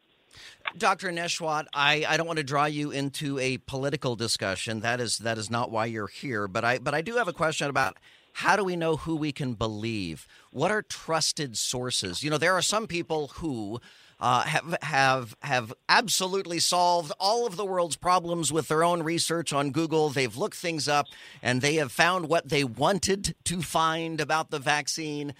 Speaker 1: Dr. Nesheiwat, I, I don't want to draw you into a political discussion. That is that is not why you're here. But I but I do have a question about how do we know who we can believe? What are trusted sources? You know, there are some people who uh, have have have absolutely solved all of the world's problems with their own research on Google. They've looked things up and they have found what they wanted to find about the vaccine.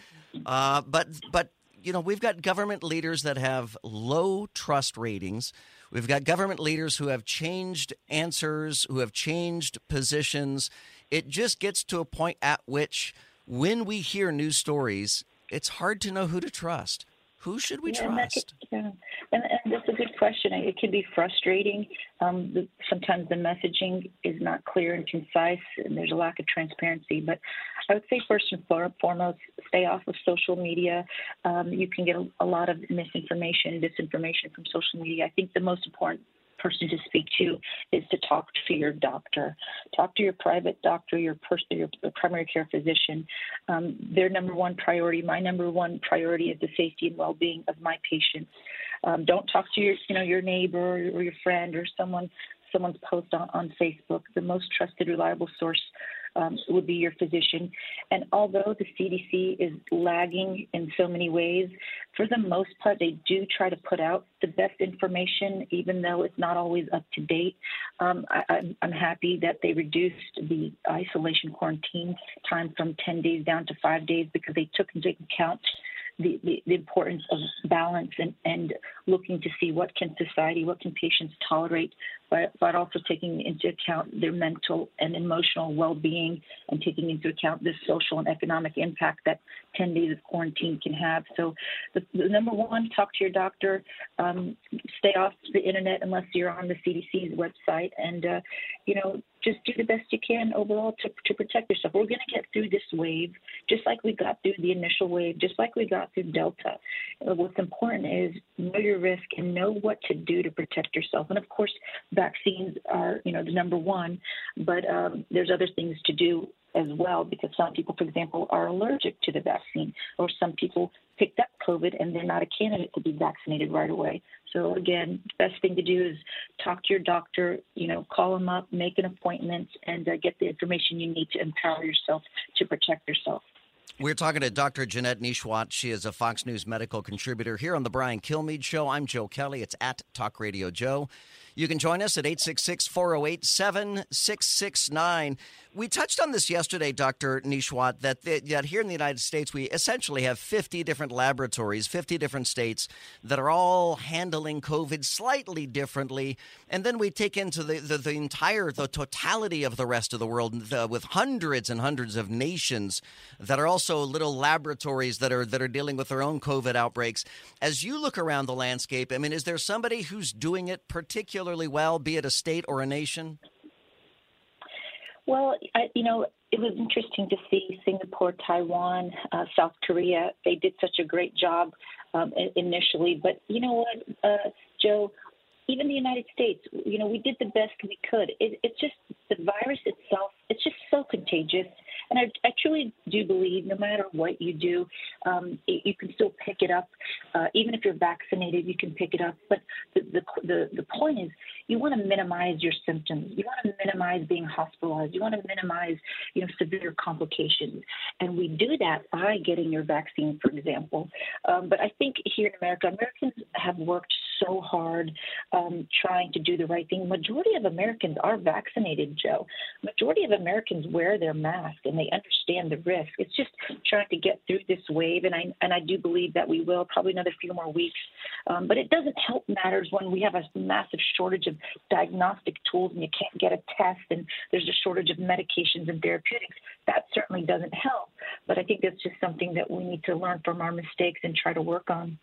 Speaker 1: Uh, but but you know, we've got government leaders that have low trust ratings. We've got government leaders who have changed answers, who have changed positions. It just gets to a point at which, when we hear news stories, it's hard to know who to trust. Who should we
Speaker 18: Yeah, and that
Speaker 1: trust?
Speaker 18: could- yeah. And, and that's a good question. It can be frustrating. Um, the, sometimes the messaging is not clear and concise, and there's a lack of transparency. But I would say first and foremost, stay off of social media. Um, you can get a, a lot of misinformation, disinformation from social media. I think the most important person to speak to is to talk to your doctor. Talk to your private doctor, your, pers- your primary care physician. Um, their number one priority, my number one priority, is the safety and well-being of my patients. Um, don't talk to your, you know, your neighbor or your friend or someone, someone's post on, on Facebook. The most trusted, reliable source um, would be your physician. And although the CDC is lagging in so many ways, for the most part, they do try to put out the best information, even though it's not always up to date. Um, I, I'm, I'm happy that they reduced the isolation quarantine time from 10 days down to five days because they took into account the, the, the importance of balance and, and looking to see what can society, what can patients tolerate but, but also taking into account their mental and emotional well-being and taking into account the social and economic impact that 10 days of quarantine can have. So, the, the number one, talk to your doctor. Um, stay off the internet unless you're on the CDC's website, and uh, you know just do the best you can overall to, to protect yourself. We're going to get through this wave just like we got through the initial wave, just like we got through Delta. Uh, what's important is know your risk and know what to do to protect yourself. And of course, vaccines are you know the number one, but um, there's other things to do as well because some people, for example, are allergic to the vaccine, or some people picked up COVID and they're not a candidate to be vaccinated right away. So again, best thing to do is talk to your doctor. You know, call them up, make an appointment, and uh, get the information you need to empower yourself to protect yourself.
Speaker 1: We're talking to Dr. Janette Nesheiwat. She is a Fox News medical contributor here on the Brian Kilmeade Show. I'm Joe Kelly. It's at Talk Radio Joe. You can join us at 866 408 7669. We touched on this yesterday, Dr. Nesheiwat, that, that here in the United States, we essentially have 50 different laboratories, 50 different states that are all handling COVID slightly differently. And then we take into the, the, the entire, the totality of the rest of the world the, with hundreds and hundreds of nations that are also little laboratories that are, that are dealing with their own COVID outbreaks. As you look around the landscape, I mean, is there somebody who's doing it particularly well, be it a state or a nation?
Speaker 18: Well, I, you know, it was interesting to see Singapore, Taiwan, uh, South Korea. They did such a great job um, initially, but you know what, uh, Joe? Even the United States, you know, we did the best we could. It, it's just the virus itself. It's just so contagious and I, I truly do believe no matter what you do, um, it, you can still pick it up. Uh, even if you're vaccinated, you can pick it up. But the, the, the, the point is, you want to minimize your symptoms. You want to minimize being hospitalized. You want to minimize, you know, severe complications. And we do that by getting your vaccine, for example. Um, but I think here in America, Americans have worked so hard um, trying to do the right thing. Majority of Americans are vaccinated, Joe. Majority of Americans wear their mask and they understand the risk. It's just trying to get through this wave, and I and I do believe that we will probably another few more weeks. Um, but it doesn't help matters when we have a massive shortage of diagnostic tools and you can't get a test, and there's a shortage of medications and therapeutics. That certainly doesn't help. But I think that's just something that we need to learn from our mistakes and try to work on.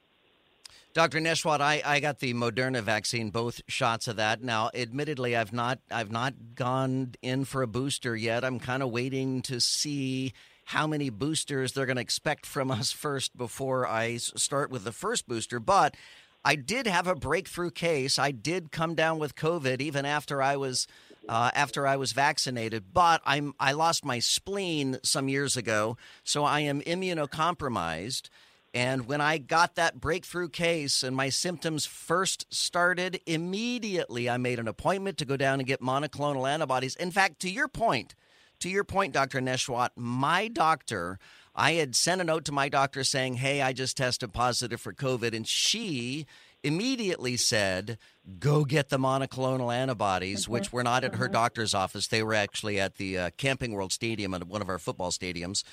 Speaker 1: Dr. Nesheiwat, I, I got the Moderna vaccine, both shots of that. Now, admittedly, I've not I've not gone in for a booster yet. I'm kind of waiting to see how many boosters they're going to expect from us first before I start with the first booster. But I did have a breakthrough case. I did come down with COVID even after I was uh, after I was vaccinated, but I'm I lost my spleen some years ago, so I am immunocompromised. And when I got that breakthrough case and my symptoms first started, immediately I made an appointment to go down and get monoclonal antibodies. In fact, to your point, to your point, Dr. Nesheiwat, my doctor, I had sent a note to my doctor saying, Hey, I just tested positive for COVID. And she immediately said, Go get the monoclonal antibodies, mm-hmm. which were not at her mm-hmm. doctor's office. They were actually at the uh, Camping World Stadium at one of our football stadiums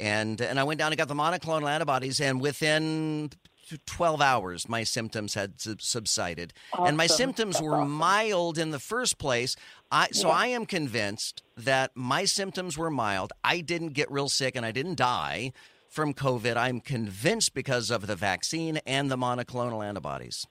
Speaker 1: and and I went down and got the monoclonal antibodies, and within 12 hours, my symptoms had subsided, awesome. and my symptoms That's were awesome. mild in the first place. I, so yeah. I am convinced that my symptoms were mild. I didn't get real sick, and I didn't die from COVID. I'm convinced because of the vaccine and the monoclonal antibodies.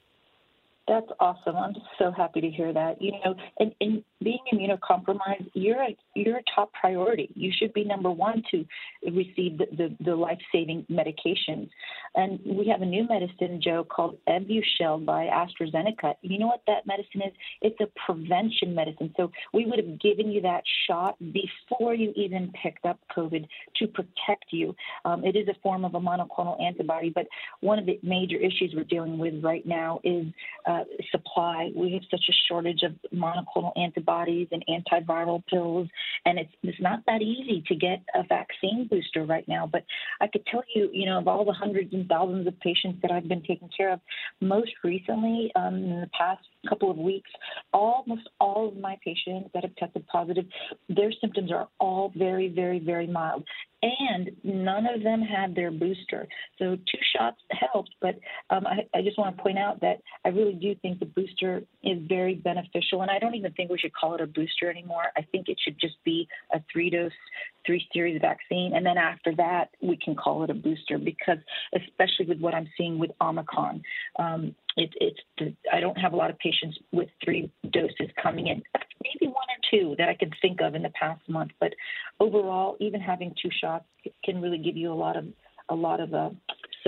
Speaker 18: That's awesome. I'm just so happy to hear that. You know, and, and being immunocompromised, you're a, you're a top priority. You should be number one to receive the, the, the life saving medications. And we have a new medicine, Joe, called Evusheld by AstraZeneca. You know what that medicine is? It's a prevention medicine. So we would have given you that shot before you even picked up COVID to protect you. Um, it is a form of a monoclonal antibody, but one of the major issues we're dealing with right now is uh, supply. We have such a shortage of monoclonal antibodies antibodies and antiviral pills, and it's it's not that easy to get a vaccine booster right now. But I could tell you, you know, of all the hundreds and thousands of patients that I've been taking care of, most recently um, in the past couple of weeks, almost all of my patients that have tested positive, their symptoms are all very, very, very mild. And none of them had their booster. So two shots helped, but um, I, I just want to point out that I really do think the booster is very beneficial, and I don't even think we should call it a booster anymore. I think it should just be a three dose, three series vaccine, and then after that we can call it a booster because, especially with what I'm seeing with Omicron, um, it, it's I don't have a lot of patients with three doses coming in. Maybe one or two that I can think of in the past month, but overall, even having two shots can really give you a lot of a lot of uh,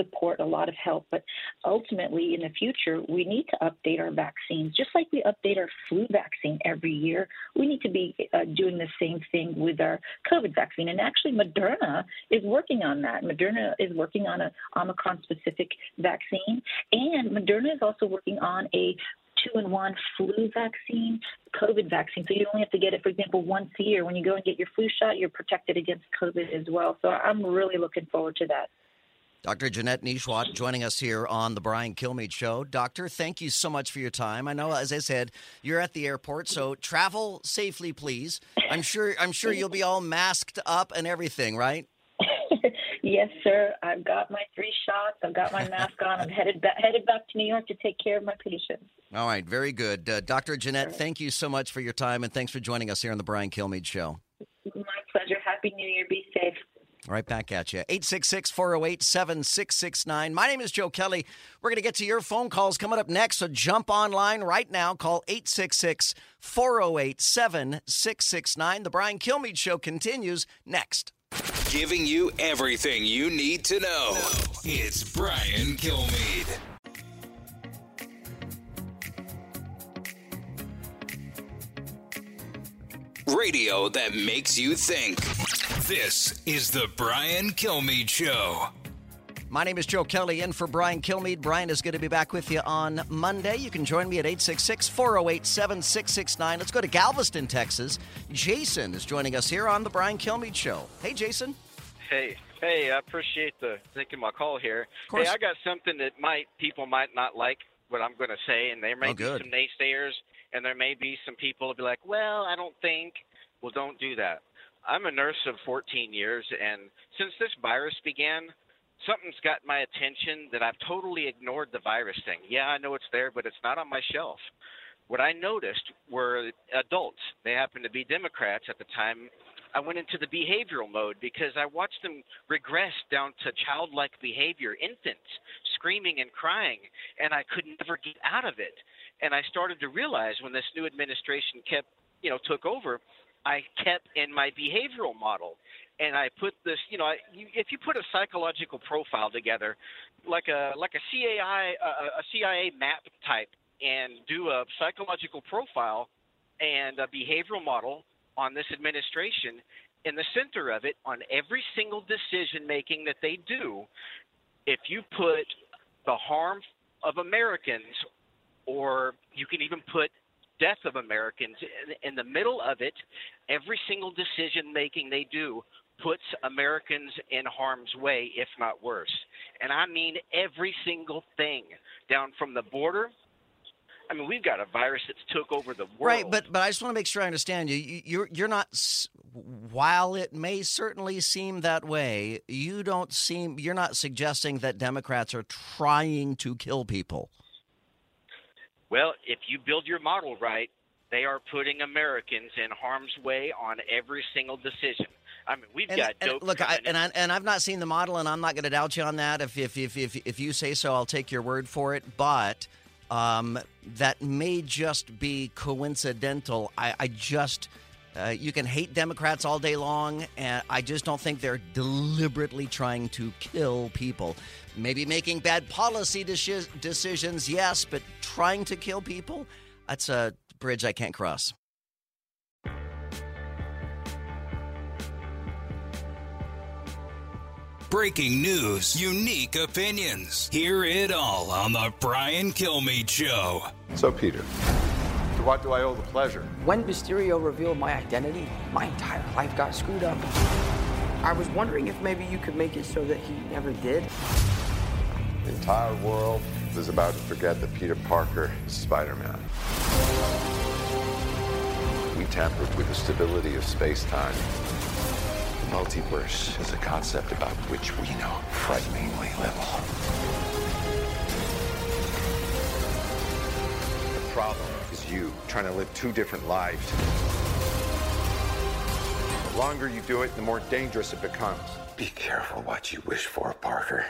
Speaker 18: support, a lot of help. But ultimately, in the future, we need to update our vaccines, just like we update our flu vaccine every year. We need to be uh, doing the same thing with our COVID vaccine. And actually, Moderna is working on that. Moderna is working on a Omicron-specific vaccine, and Moderna is also working on a two in one flu vaccine, COVID vaccine. So you only have to get it, for example, once a year. When you go and get your flu shot, you're protected against COVID as well. So I'm really looking forward to that.
Speaker 1: Dr. Janette Nesheiwat joining us here on the Brian Kilmeade Show. Doctor, thank you so much for your time. I know, as I said, you're at the airport, so travel safely, please. I'm sure. I'm sure you'll be all masked up and everything, right?
Speaker 18: yes, sir. I've got my three shots. I've got my mask on. I'm headed back, headed back to New York to take care of my patients.
Speaker 1: All right, very good, uh, Dr. Janette. Thank you so much for your time, and thanks for joining us here on the Brian Kilmeade Show.
Speaker 18: My pleasure. Happy New Year. Be safe.
Speaker 1: Right back at you. 866 408 7669. My name is Joe Kelly. We're going to get to your phone calls coming up next. So jump online right now. Call 866 408 7669. The Brian Kilmeade Show continues next.
Speaker 3: Giving you everything you need to know. It's Brian Kilmeade. Radio that makes you think. This is the Brian Kilmeade Show.
Speaker 1: My name is Joe Kelly in for Brian Kilmeade. Brian is going to be back with you on Monday. You can join me at 866 408 7669. Let's go to Galveston, Texas. Jason is joining us here on the Brian Kilmeade Show. Hey, Jason.
Speaker 19: Hey, hey, I appreciate the taking my call here. Hey, I got something that might people might not like what I'm going to say, and there may
Speaker 1: Oh,
Speaker 19: be
Speaker 1: good.
Speaker 19: some naysayers, and there may be some people who'll be like, "Well, I don't think." Well, don't do that. I'm a nurse of 14 years, and since this virus began, something's got my attention that I've totally ignored the virus thing. Yeah, I know it's there, but it's not on my shelf. What I noticed were adults. They happened to be Democrats at the time. I went into the behavioral mode because I watched them regress down to childlike behavior, infants screaming and crying, and I could never get out of it. And I started to realize when this new administration kept, you know, took over, I kept in my behavioral model, and I put this, you know, I- you, if you put a psychological profile together, like a like a CAI a, a CIA map type, and do a psychological profile and a behavioral model on this administration, in the center of it, on every single decision making that they do, if you put the harm of Americans, or you can even put death of Americans in, in the middle of it, every single decision making they do puts Americans in harm's way, if not worse. And I mean every single thing, down from the border. I mean, we've got a virus that's took over the world.
Speaker 1: Right, but but I just want to make sure I understand you. You- You're you're not. While it may certainly seem that way, you don't seem. You're not suggesting that Democrats are trying to kill people.
Speaker 19: Well, if you build your model right, they are putting Americans in harm's way on every single decision. I mean, we've
Speaker 1: And,
Speaker 19: got
Speaker 1: and
Speaker 19: dope
Speaker 1: look, I, and I, and I've not seen the model, and I'm not going to doubt you on that. If if if if, if you say so, I'll take your word for it. But um, that may just be coincidental. I, I just. Uh, you can hate Democrats all day long, and I just don't think they're deliberately trying to kill people. Maybe making bad policy deci- decisions, yes, but trying to kill people? That's a bridge I can't cross.
Speaker 3: Breaking news, unique opinions. Hear it all on the Brian Kilmeade Show.
Speaker 20: So, Peter, to what do I owe the pleasure?
Speaker 21: When Mysterio revealed my identity, my entire life got screwed up. I was wondering if maybe you could make it so that he never did.
Speaker 20: The entire world is about to forget that Peter Parker is Spider Man. We tampered with the stability of space time. Multiverse is a concept about which we know frighteningly little. The problem is you trying to live two different lives. The longer you do it, the more dangerous it becomes. Be careful what you wish for, Parker.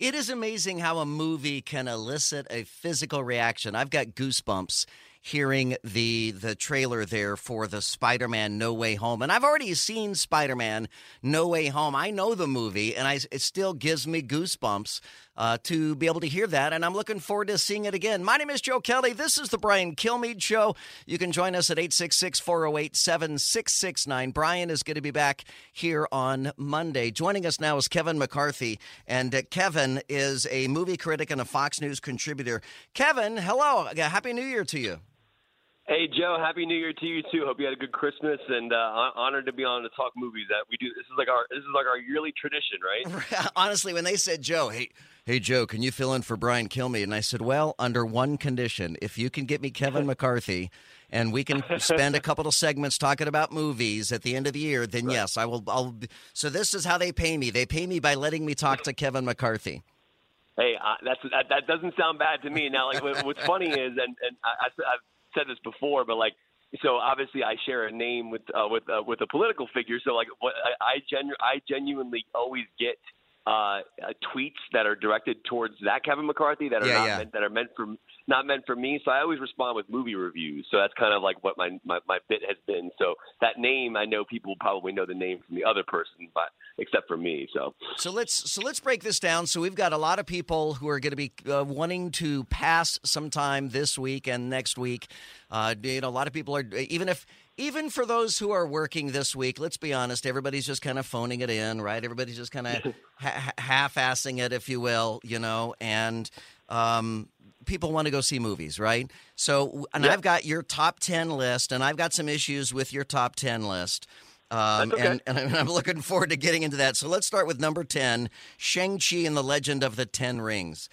Speaker 1: It is amazing how a movie can elicit a physical reaction. I've got goosebumps hearing the the trailer there for the Spider-Man No Way Home, and I've already seen Spider-Man No Way Home. I know the movie, and I, it still gives me goosebumps uh, to be able to hear that, and I'm looking forward to seeing it again. My name is Joe Kelly. This is the Brian Kilmeade Show. You can join us at 866-408-7669. Brian is going to be back here on Monday. Joining us now is Kevin McCarthy, and uh, Kevin is a movie critic and a Fox News contributor. Kevin, hello. Happy New Year to you.
Speaker 22: Hey Joe, happy New Year to you too. Hope you had a good Christmas and uh, honored to be on to talk movies. That we do. This is like our this is like our yearly tradition, right?
Speaker 1: Honestly, when they said Joe, hey, hey Joe, can you fill in for Brian Kilmeade? And I said, well, under one condition, if you can get me Kevin McCarthy, and we can spend a couple of segments talking about movies at the end of the year, then right. yes, I will. I'll. So this is how they pay me. They pay me by letting me talk to Kevin McCarthy.
Speaker 22: Hey, uh, that's that, that doesn't sound bad to me. Now, like what's funny is, and and I, I've said this before, but like so obviously I share a name with uh, with uh, with a political figure. So like what I I, genu- I genuinely always get uh, uh, tweets that are directed towards that Kevin McCarthy that are
Speaker 1: Yeah,
Speaker 22: not
Speaker 1: yeah.
Speaker 22: Meant, that are meant for not meant for me. So I always respond with movie reviews. So that's kind of like what my, my my bit has been. So that name I know people probably know the name from the other person, but except for me. So
Speaker 1: So let's so let's break this down. So we've got a lot of people who are going to be uh, wanting to pass sometime this week and next week. Uh, you know, a lot of people are even if even for those who are working this week. Let's be honest, everybody's just kind of phoning it in, right? Everybody's just kind of ha- half-assing it, if you will, you know, and. Um, People want to go see movies, right? So, and
Speaker 22: Yeah.
Speaker 1: I've got your top 10 list, and I've got some issues with your top 10 list. Um,
Speaker 22: That's okay.
Speaker 1: and, and I'm looking forward to getting into that. So let's start with number 10 Shang-Chi and the Legend of the Ten Rings.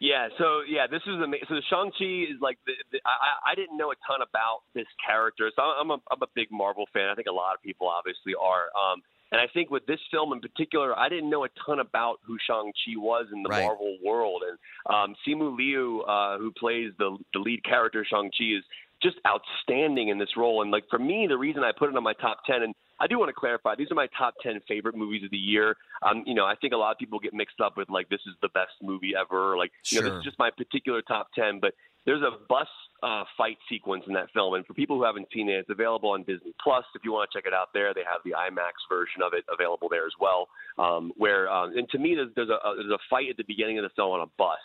Speaker 22: Yeah, so yeah, this is amazing. So Shang Chi is like the, the, I I didn't know a ton about this character, so I'm a I'm a big Marvel fan. I think a lot of people obviously are. Um, and I think with this film in particular, I didn't know a ton about who Shang Chi was in the
Speaker 1: Right.
Speaker 22: Marvel world. And um, Simu Liu, uh, who plays the the lead character Shang Chi, is just outstanding in this role. And like for me, the reason I put it on my top ten, and I do want to clarify, these are my top ten favorite movies of the year. Um, you know, I think a lot of people get mixed up with like this is the best movie ever. Or, like, you know, this is just my particular top ten. But there's a bus uh, fight sequence in that film, and for people who haven't seen it, it's available on Disney Plus. If you want to check it out there, they have the IMAX version of it available there as well. Um, where um, and to me, there's, there's a there's a fight at the beginning of the film on a bus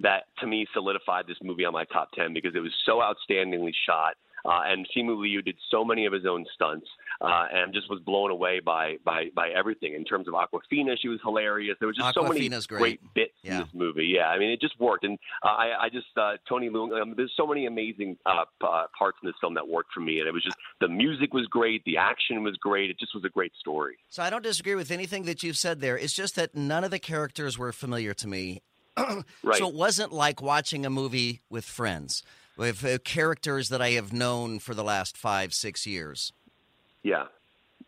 Speaker 22: that to me solidified this movie on my top 10 because it was so outstandingly shot. Uh, and Simu Liu did so many of his own stunts, uh, and just was blown away by, by by everything in terms of Awkwafina. She was hilarious. There was just so many
Speaker 1: Awkwafina's great.
Speaker 22: bits
Speaker 1: Yeah.
Speaker 22: in this movie. Yeah, I mean, it just worked. And uh, I, I just uh, Tony Leung. Um, there's so many amazing uh, uh, parts in this film that worked for me, and it was just the music was great, the action was great. It just was a great story.
Speaker 1: So I don't disagree with anything that you've said there. It's just that none of the characters were familiar to me.
Speaker 22: Right.
Speaker 1: So it wasn't like watching a movie with friends, with uh, characters that I have known for the last five, six years.
Speaker 22: Yeah.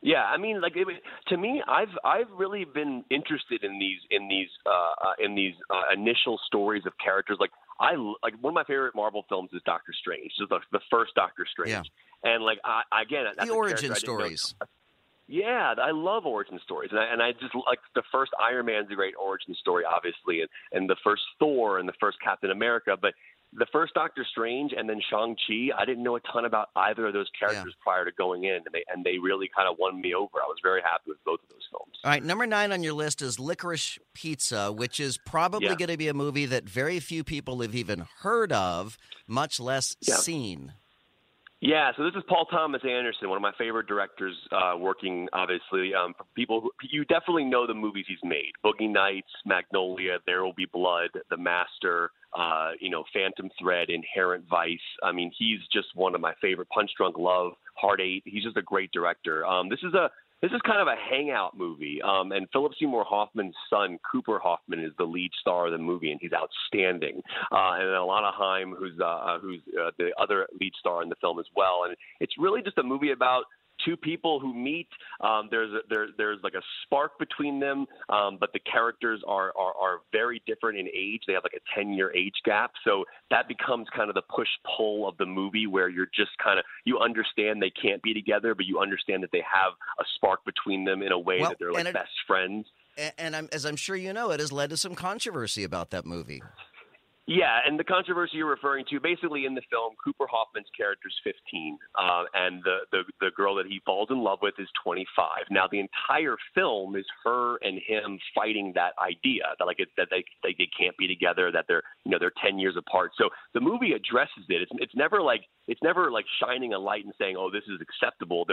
Speaker 22: Yeah, I mean, like it, to me, I've I've really been interested in these in these uh, uh, in these uh, initial stories of characters. Like I like one of my favorite Marvel films is Doctor Strange, just the, the first Doctor Strange,
Speaker 1: Yeah.
Speaker 22: and like I, again, that's
Speaker 1: the origin
Speaker 22: character I know-
Speaker 1: stories.
Speaker 22: Yeah, I love origin stories, and I, and I just like the first Iron Man's a great origin story, obviously, and and the first Thor and the first Captain America, but the first Doctor Strange and then Shang Chi, I didn't know a ton about either of those characters prior to going in, and they and they really kind of won me over. I was very happy with both of those films.
Speaker 1: All right, number nine on your list is Licorice Pizza, which is probably
Speaker 22: Yeah.
Speaker 1: going to be a movie that very few people have even heard of, much less
Speaker 22: Yeah.
Speaker 1: seen.
Speaker 22: Yeah, so this is Paul Thomas Anderson, one of my favorite directors, uh, working obviously um, people who you definitely know the movies he's made: Boogie Nights, Magnolia, There Will Be Blood, The Master, uh, you know, Phantom Thread, Inherent Vice. I mean, he's just one of my favorite. Punch Drunk Love, Hard Eight. He's just a great director. Um, this is a this is kind of a hangout movie, um, and Philip Seymour Hoffman's son, Cooper Hoffman, is the lead star of the movie, and he's outstanding. Uh, and Alana Haim, who's uh, who's uh, the other lead star in the film as well. And it's really just a movie about two people who meet. Um, there's a, there, there's like a spark between them, um, but the characters are, are are very different in age. They have like a 10 year age gap, so that becomes kind of the push pull of the movie, where you're just kind of you understand they can't be together, but you understand that they have a spark between them in a way
Speaker 1: Well,
Speaker 22: that they're like
Speaker 1: it-
Speaker 22: best friends.
Speaker 1: And, and I'm, as I'm sure you know, it has led to some controversy about that movie.
Speaker 22: Yeah, and the controversy you're referring to, basically in the film, Cooper Hoffman's character is 15, uh, and the, the the girl that he falls in love with is 25. Now, the entire film is her and him fighting that idea that like it, that they, they they can't be together, that they're you know they're 10 years apart. So the movie addresses it. It's it's never like it's never like shining a light and saying, oh, this is acceptable.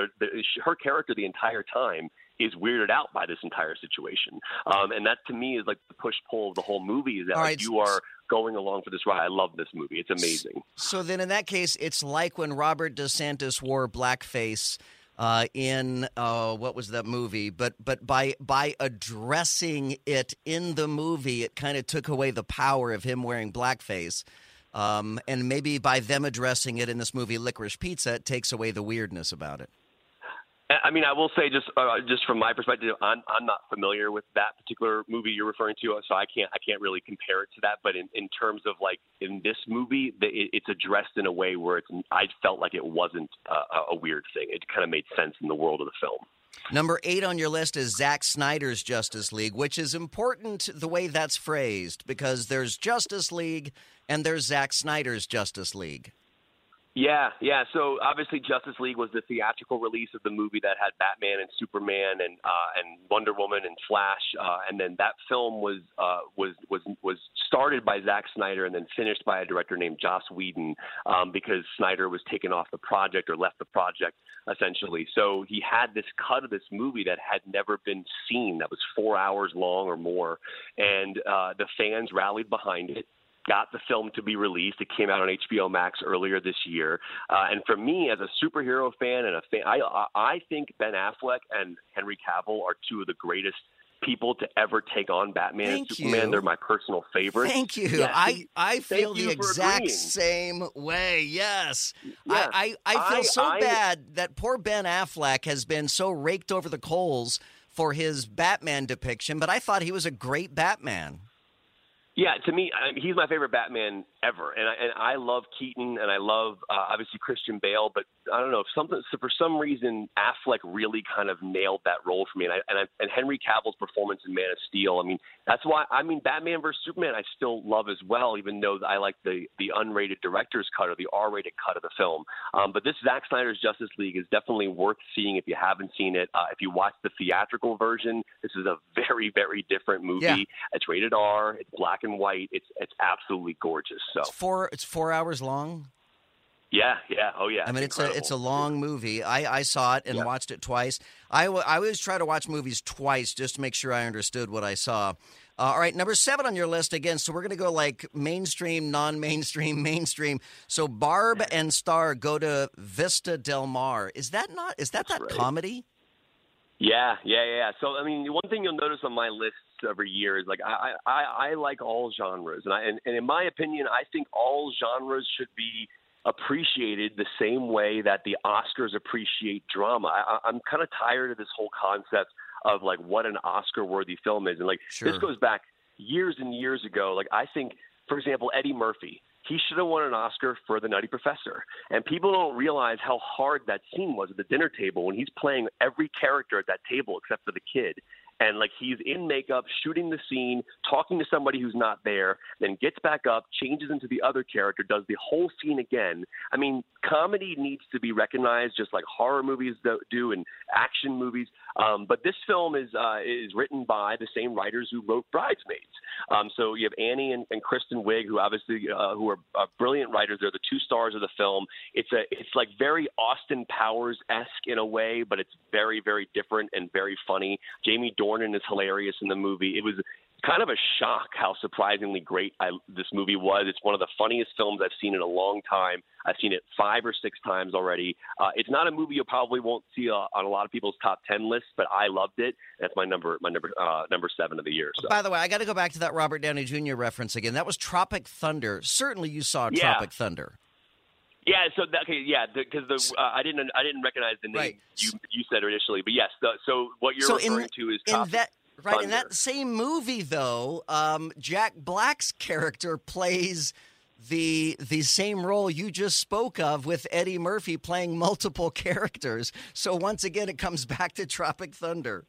Speaker 22: Her character the entire time is weirded out by this entire situation, um, and that to me is like the push pull of the whole movie is that like,
Speaker 1: right,
Speaker 22: you are going along for this ride. I love this movie. It's amazing.
Speaker 1: So then, in that case, it's like when Robert DeSantis wore blackface uh, in uh, what was that movie? But but by by addressing it in the movie, it kind of took away the power of him wearing blackface. Um, and maybe by them addressing it in this movie, Licorice Pizza, it takes away the weirdness about it.
Speaker 22: I mean, I will say just uh, just from my perspective, I'm I'm not familiar with that particular movie you're referring to, so I can't I can't really compare it to that. But in, in terms of like in this movie, the, it, it's addressed in a way where it's I felt like it wasn't uh, a weird thing. It kind of made sense in the world of the film.
Speaker 1: Number eight on your list is Zack Snyder's Justice League, which is important the way that's phrased because there's Justice League and there's Zack Snyder's Justice League.
Speaker 22: Yeah, yeah. So obviously, Justice League was the theatrical release of the movie that had Batman and Superman and uh, and Wonder Woman and Flash, uh, and then that film was uh, was was was started by Zack Snyder and then finished by a director named Joss Whedon um, because Snyder was taken off the project or left the project essentially. So he had this cut of this movie that had never been seen, that was four hours long or more, and uh, the fans rallied behind it got the film to be released. It came out on HBO Max earlier this year. Uh, and for me, as a superhero fan and a fan, I I think Ben Affleck and Henry Cavill are two of the greatest people to ever take on Batman
Speaker 1: Thank
Speaker 22: and Superman.
Speaker 1: you.
Speaker 22: They're my personal favorite.
Speaker 1: Thank you.
Speaker 22: Yes,
Speaker 1: I, I feel
Speaker 22: you
Speaker 1: the exact
Speaker 22: agreeing.
Speaker 1: same way. Yes.
Speaker 22: Yeah.
Speaker 1: I, I, I feel
Speaker 22: I-
Speaker 1: so
Speaker 22: I-
Speaker 1: bad that poor Ben Affleck has been so raked over the coals for his Batman depiction, but I thought he was a great Batman.
Speaker 22: Yeah, to me, I, he's my favorite Batman ever, and I and I love Keaton, and I love uh, obviously Christian Bale, but I don't know if something so for some reason Affleck really kind of nailed that role for me, and I, and, I, and Henry Cavill's performance in Man of Steel. I mean, that's why I mean Batman versus Superman. I still love as well, even though I like the the unrated director's cut or the R-rated cut of the film. Um, but this Zack Snyder's Justice League is definitely worth seeing if you haven't seen it. Uh, if you watch the theatrical version, this is a very very different movie.
Speaker 1: Yeah.
Speaker 22: It's rated R. It's black and white. It's it's absolutely gorgeous. So
Speaker 1: It's four. It's four hours long.
Speaker 22: yeah, yeah, oh yeah.
Speaker 1: I mean, it's a it's a long movie. I, I saw it and
Speaker 22: Yeah.
Speaker 1: watched it twice. I, w- I always try to watch movies twice just to make sure I understood what I saw. Uh, all right, number seven on your list again. So we're going to go like mainstream, non-mainstream, mainstream. So Barb and Star go to Vista Del Mar. Is that not? Is that that comedy?
Speaker 22: Yeah, yeah, yeah. So I mean, one thing you'll notice on my lists every year is like I I, I like all genres, and I and, and in my opinion, I think all genres should be appreciated the same way that the Oscars appreciate drama. I, I- I'm kind of tired of this whole concept of like what an Oscar-worthy film is, and like
Speaker 1: Sure.
Speaker 22: this goes back years and years ago. Like I think, for example, Eddie Murphy. He should have won an Oscar for The Nutty Professor. And people don't realize how hard that scene was at the dinner table when he's playing every character at that table except for the kid. And like he's in makeup, shooting the scene, talking to somebody who's not there, then gets back up, changes into the other character, does the whole scene again. I mean, comedy needs to be recognized just like horror movies do- and action movies. Um, but this film is uh, is written by the same writers who wrote Bridesmaids. Um, so you have Annie and, and Kristen Wiig, who obviously uh, who are uh, brilliant writers. They're the two stars of the film. It's a it's like very Austin Powers esque in a way, but it's very very different and very funny. Jamie Dornan is hilarious in the movie. It was kind of a shock how surprisingly great I, this movie was. It's one of the funniest films I've seen in a long time. I've seen it five or six times already. Uh, it's not a movie you probably won't see uh, on a lot of people's top ten lists, but I loved it. That's my number my number uh, number seven of the year. So.
Speaker 1: By the way, I got to go back to that Robert Downey Jr. reference again. That was Tropic Thunder. Certainly, you saw
Speaker 22: Yeah.
Speaker 1: Tropic Thunder.
Speaker 22: Yeah, so that, okay, yeah, because the, uh, I didn't I didn't recognize the name
Speaker 1: Right.
Speaker 22: you you said initially, but yes, the, so what you're
Speaker 1: So in-
Speaker 22: referring to is
Speaker 1: in that right in that same movie though um, jack black's character plays the the same role you just spoke of with eddie murphy playing multiple characters. So once again it comes back to tropic thunder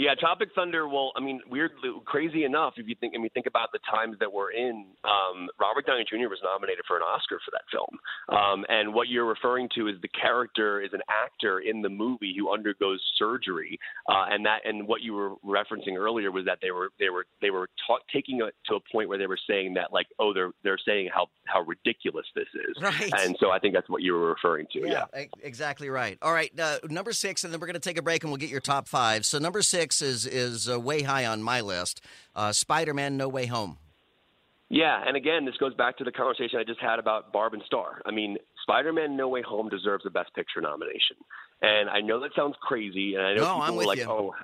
Speaker 22: Yeah, Tropic Thunder. Well, I mean, weird, crazy enough. If you think, I mean, think about the times that we're in. Um, Robert Downey Jr. was nominated for an Oscar for that film, um, and what you're referring to is the character is an actor in the movie who undergoes surgery, uh, and that, and what you were referencing earlier was that they were they were they were ta- taking it to a point where they were saying that like, oh, they're they're saying how how ridiculous this is,
Speaker 1: Right.
Speaker 22: and so I think that's what you were referring to. Yeah.
Speaker 1: e- exactly right all right uh, number six and then we're going to take a break and we'll get your top five so number six is is uh, way high on my list uh, spider-man no way home
Speaker 22: Yeah, and again, this goes back to the conversation I just had about Barb and Star. I mean, Spider-Man: No Way Home deserves a Best Picture nomination, and I know that sounds crazy, and I know
Speaker 1: No,
Speaker 22: people
Speaker 1: I'm
Speaker 22: are like,
Speaker 1: you.
Speaker 22: "Oh."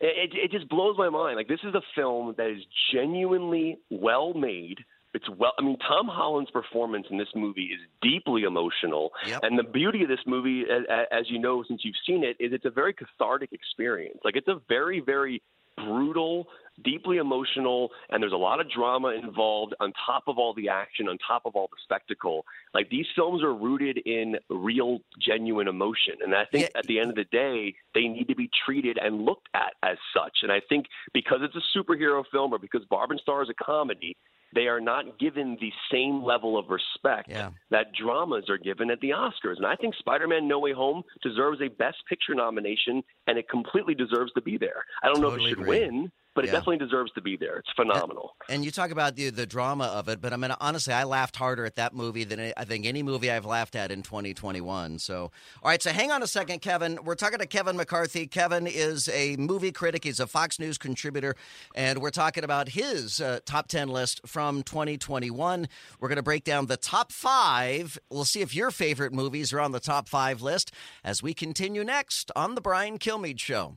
Speaker 22: It it just blows my mind. Like this is a film that is genuinely well made. It's well. I mean, Tom Holland's performance in this movie is deeply emotional,
Speaker 1: Yep.
Speaker 22: and the beauty of this movie, as, as you know since you've seen it, is it's a very cathartic experience. Like it's a very, very brutal, deeply emotional, and there's a lot of drama involved on top of all the action, on top of all the spectacle. Like these films are rooted in real, genuine emotion. And I think at the end of the day, they need to be treated and looked at as such. And I think because it's a superhero film or because Barb and Star is a comedy, they are not given the same level of respect that dramas are given at the Oscars. And I think Spider Man No Way Home deserves a Best Picture nomination, and it completely deserves to be there. I don't know if it should
Speaker 1: agree.
Speaker 22: win, but
Speaker 1: Yeah.
Speaker 22: it definitely deserves to be there. It's phenomenal.
Speaker 1: And you talk about the the drama of it, but I mean, honestly, I laughed harder at that movie than I think any movie I've laughed at in 2021. So, all right, so hang on a second, Kevin. We're talking to Kevin McCarthy. Kevin is a movie critic. He's a Fox News contributor, and we're talking about his uh, top 10 list from 2021. We're going to break down the top five. We'll see if your favorite movies are on the top five list as we continue next on the Brian Kilmeade Show.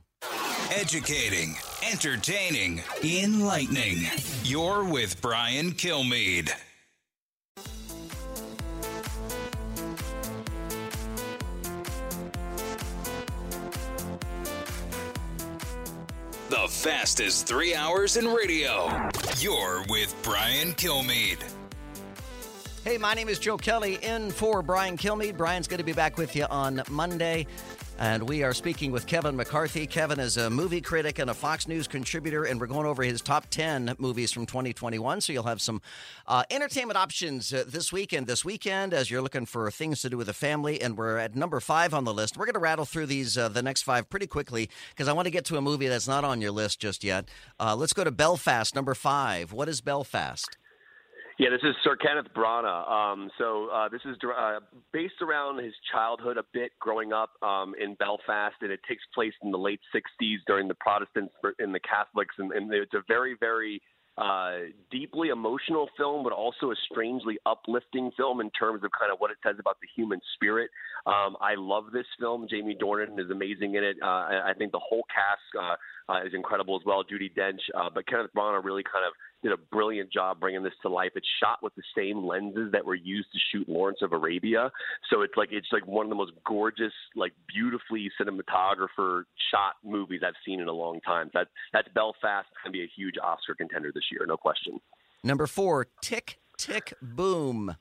Speaker 3: Educating, entertaining, enlightening. You're with Brian Kilmeade. The fastest three hours in radio. You're with Brian Kilmeade.
Speaker 1: Hey, my name is Joe Kelly in for Brian Kilmeade. Brian's going to be back with you on Monday. And we are speaking with Kevin McCarthy. Kevin is a movie critic and a Fox News contributor, and we're going over his top 10 movies from 2021. So you'll have some uh, entertainment options uh, this weekend. This weekend, as you're looking for things to do with the family, and we're at number five on the list. We're going to rattle through these, uh, the next five, pretty quickly because I want to get to a movie that's not on your list just yet. Uh, let's go to Belfast, number five. What is Belfast?
Speaker 22: Yeah, this is Sir Kenneth Branagh. Um, so uh, this is uh, based around his childhood a bit, growing up um, in Belfast, and it takes place in the late '60s during the Protestants and the Catholics, and, and it's a very, very uh, deeply emotional film, but also a strangely uplifting film in terms of kind of what it says about the human spirit. Um, I love this film. Jamie Dornan is amazing in it. Uh, I, I think the whole cast uh, uh, is incredible as well. Judi Dench, uh, but Kenneth Branagh really kind of did a brilliant job bringing this to life. It's shot with the same lenses that were used to shoot Lawrence of Arabia, so it's like it's like one of the most gorgeous, like beautifully cinematographer shot movies I've seen in a long time. That that's Belfast. It's gonna be a huge Oscar contender this year, no question.
Speaker 1: Number four, Tick, Tick, Boom.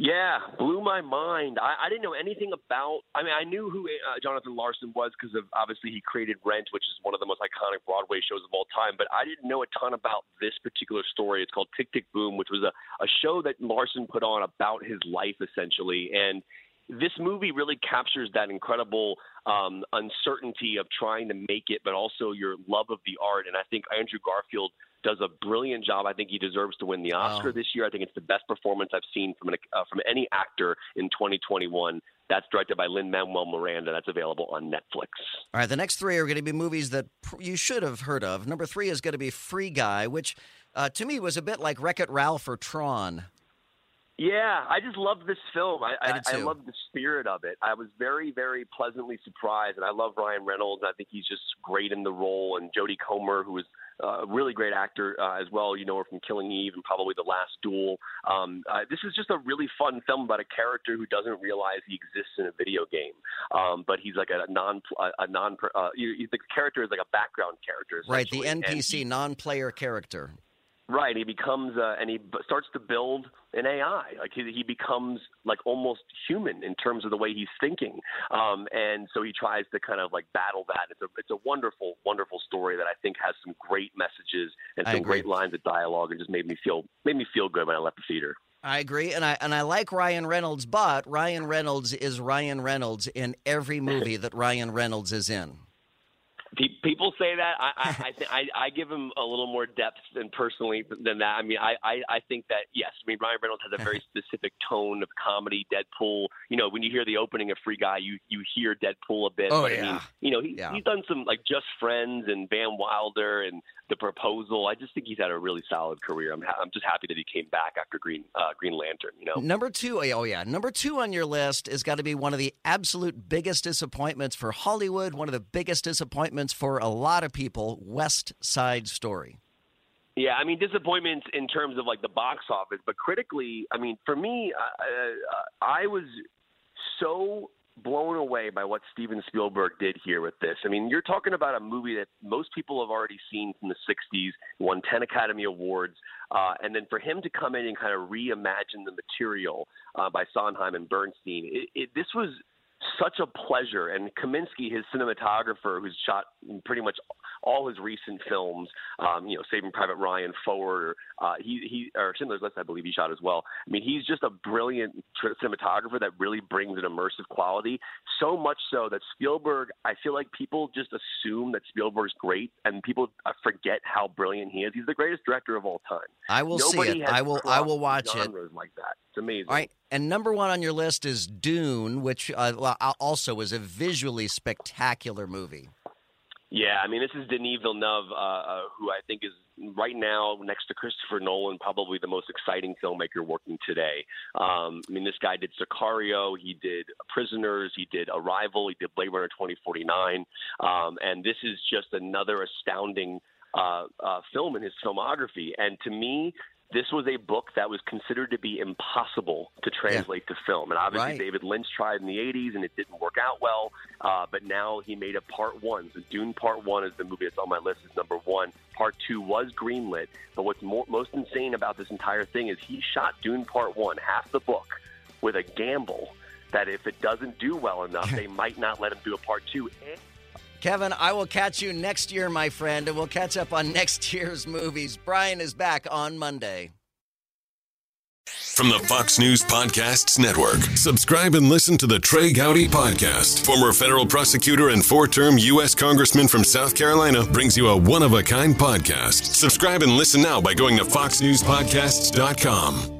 Speaker 22: Yeah, blew my mind. I, I didn't know anything about. I mean, I knew who uh, Jonathan Larson was because of obviously he created Rent, which is one of the most iconic Broadway shows of all time. But I didn't know a ton about this particular story. It's called Tick Tick Boom, which was a, a show that Larson put on about his life essentially, and this movie really captures that incredible um, uncertainty of trying to make it, but also your love of the art. And I think Andrew Garfield does a brilliant job. I think he deserves to win the Oscar
Speaker 1: Oh.
Speaker 22: this year. I think it's the best performance I've seen from an, uh, from any actor in 2021. That's directed by Lin Manuel Miranda. That's available on Netflix.
Speaker 1: All right, the next three are going to be movies that pr- you should have heard of. Number three is going to be Free Guy, which uh, to me was a bit like Wreck It Ralph or Tron.
Speaker 22: Yeah, I just love this film. I,
Speaker 1: I
Speaker 22: I, I love the spirit of it. I was very, very pleasantly surprised, and I love Ryan Reynolds. I think he's just great in the role, and Jodie Comer, who is a really great actor uh, as well. You know her from Killing Eve and probably The Last Duel. Um, uh, this is just a really fun film about a character who doesn't realize he exists in a video game, um, but he's like a non, a non. Uh, the character is like a background character,
Speaker 1: Right, the NPC, non-player character.
Speaker 22: Right, he becomes uh, and he b- starts to build an AI. Like he, he becomes like almost human in terms of the way he's thinking, um, and so he tries to kind of like battle that. It's a it's a wonderful, wonderful story that I think has some great messages and some great lines of dialogue, and just made me feel made me feel good when I left the theater.
Speaker 1: I agree, and I and I like Ryan Reynolds, but Ryan Reynolds is Ryan Reynolds in every movie that Ryan Reynolds is in.
Speaker 22: Pe- People say that. I I, I, th- I I give him a little more depth than personally than that. I mean, I, I I think that yes. I mean, Ryan Reynolds has a very specific tone of comedy. Deadpool. You know, when you hear the opening of Free Guy, you you hear Deadpool a bit.
Speaker 1: Oh,
Speaker 22: but I
Speaker 1: yeah.
Speaker 22: mean, you know, he,
Speaker 1: Yeah.
Speaker 22: he's done some like Just Friends and Van Wilder and The Proposal. I just think he's had a really solid career. I'm ha- I'm just happy that he came back after Green uh, Green Lantern. You know.
Speaker 1: Number two, oh yeah, number two on your list has got to be one of the absolute biggest disappointments for Hollywood. One of the biggest disappointments for a lot of people. West Side Story.
Speaker 22: Yeah, I mean disappointments in terms of like the box office, but critically, I mean, for me, uh, uh, I was so blown away by what Steven Spielberg did here with this. I mean, you're talking about a movie that most people have already seen from the '60s, won 10 Academy Awards, uh, and then for him to come in and kind of reimagine the material uh, by Sondheim and Bernstein, it, it, this was such a pleasure. And Kaminski, his cinematographer, who's shot pretty much all his recent films, um, you know, Saving Private Ryan, Forward, uh, he he or Schindler's List, I believe he shot as well. I mean, he's just a brilliant tr- cinematographer that really brings an immersive quality. So much so that Spielberg, I feel like people just assume that Spielberg's great, and people uh, forget how brilliant he is. He's the greatest director of all time.
Speaker 1: I will
Speaker 22: Nobody
Speaker 1: see it. I will. I will watch it.
Speaker 22: genres like that. It's amazing.
Speaker 1: All right, and number one on your list is Dune, which uh, also was a visually spectacular movie.
Speaker 22: Yeah, I mean, this is Denis Villeneuve, uh, uh, who I think is right now next to Christopher Nolan, probably the most exciting filmmaker working today. Um, I mean, this guy did Sicario, he did Prisoners, he did Arrival, he did Blade Runner 2049, um, and this is just another astounding uh, uh, film in his filmography. And to me, this was a book that was considered to be impossible to translate to film. And obviously,
Speaker 1: Right.
Speaker 22: David Lynch tried in the 80s and it didn't work out well. Uh, but now he made a part one. So Dune Part One is the movie that's on my list is number one. Part two was greenlit. But what's more, most insane about this entire thing is he shot Dune Part One, half the book, with a gamble that if it doesn't do well enough, they might not let him do a part two.
Speaker 1: Kevin, I will catch you next year, my friend, and we'll catch up on next year's movies. Brian is back on Monday.
Speaker 23: From the Fox News Podcasts Network. Subscribe and listen to the Trey Gowdy Podcast. Former federal prosecutor and four term U.S. Congressman from South Carolina brings you a one of a kind podcast. Subscribe and listen now by going to FoxNewsPodcasts.com.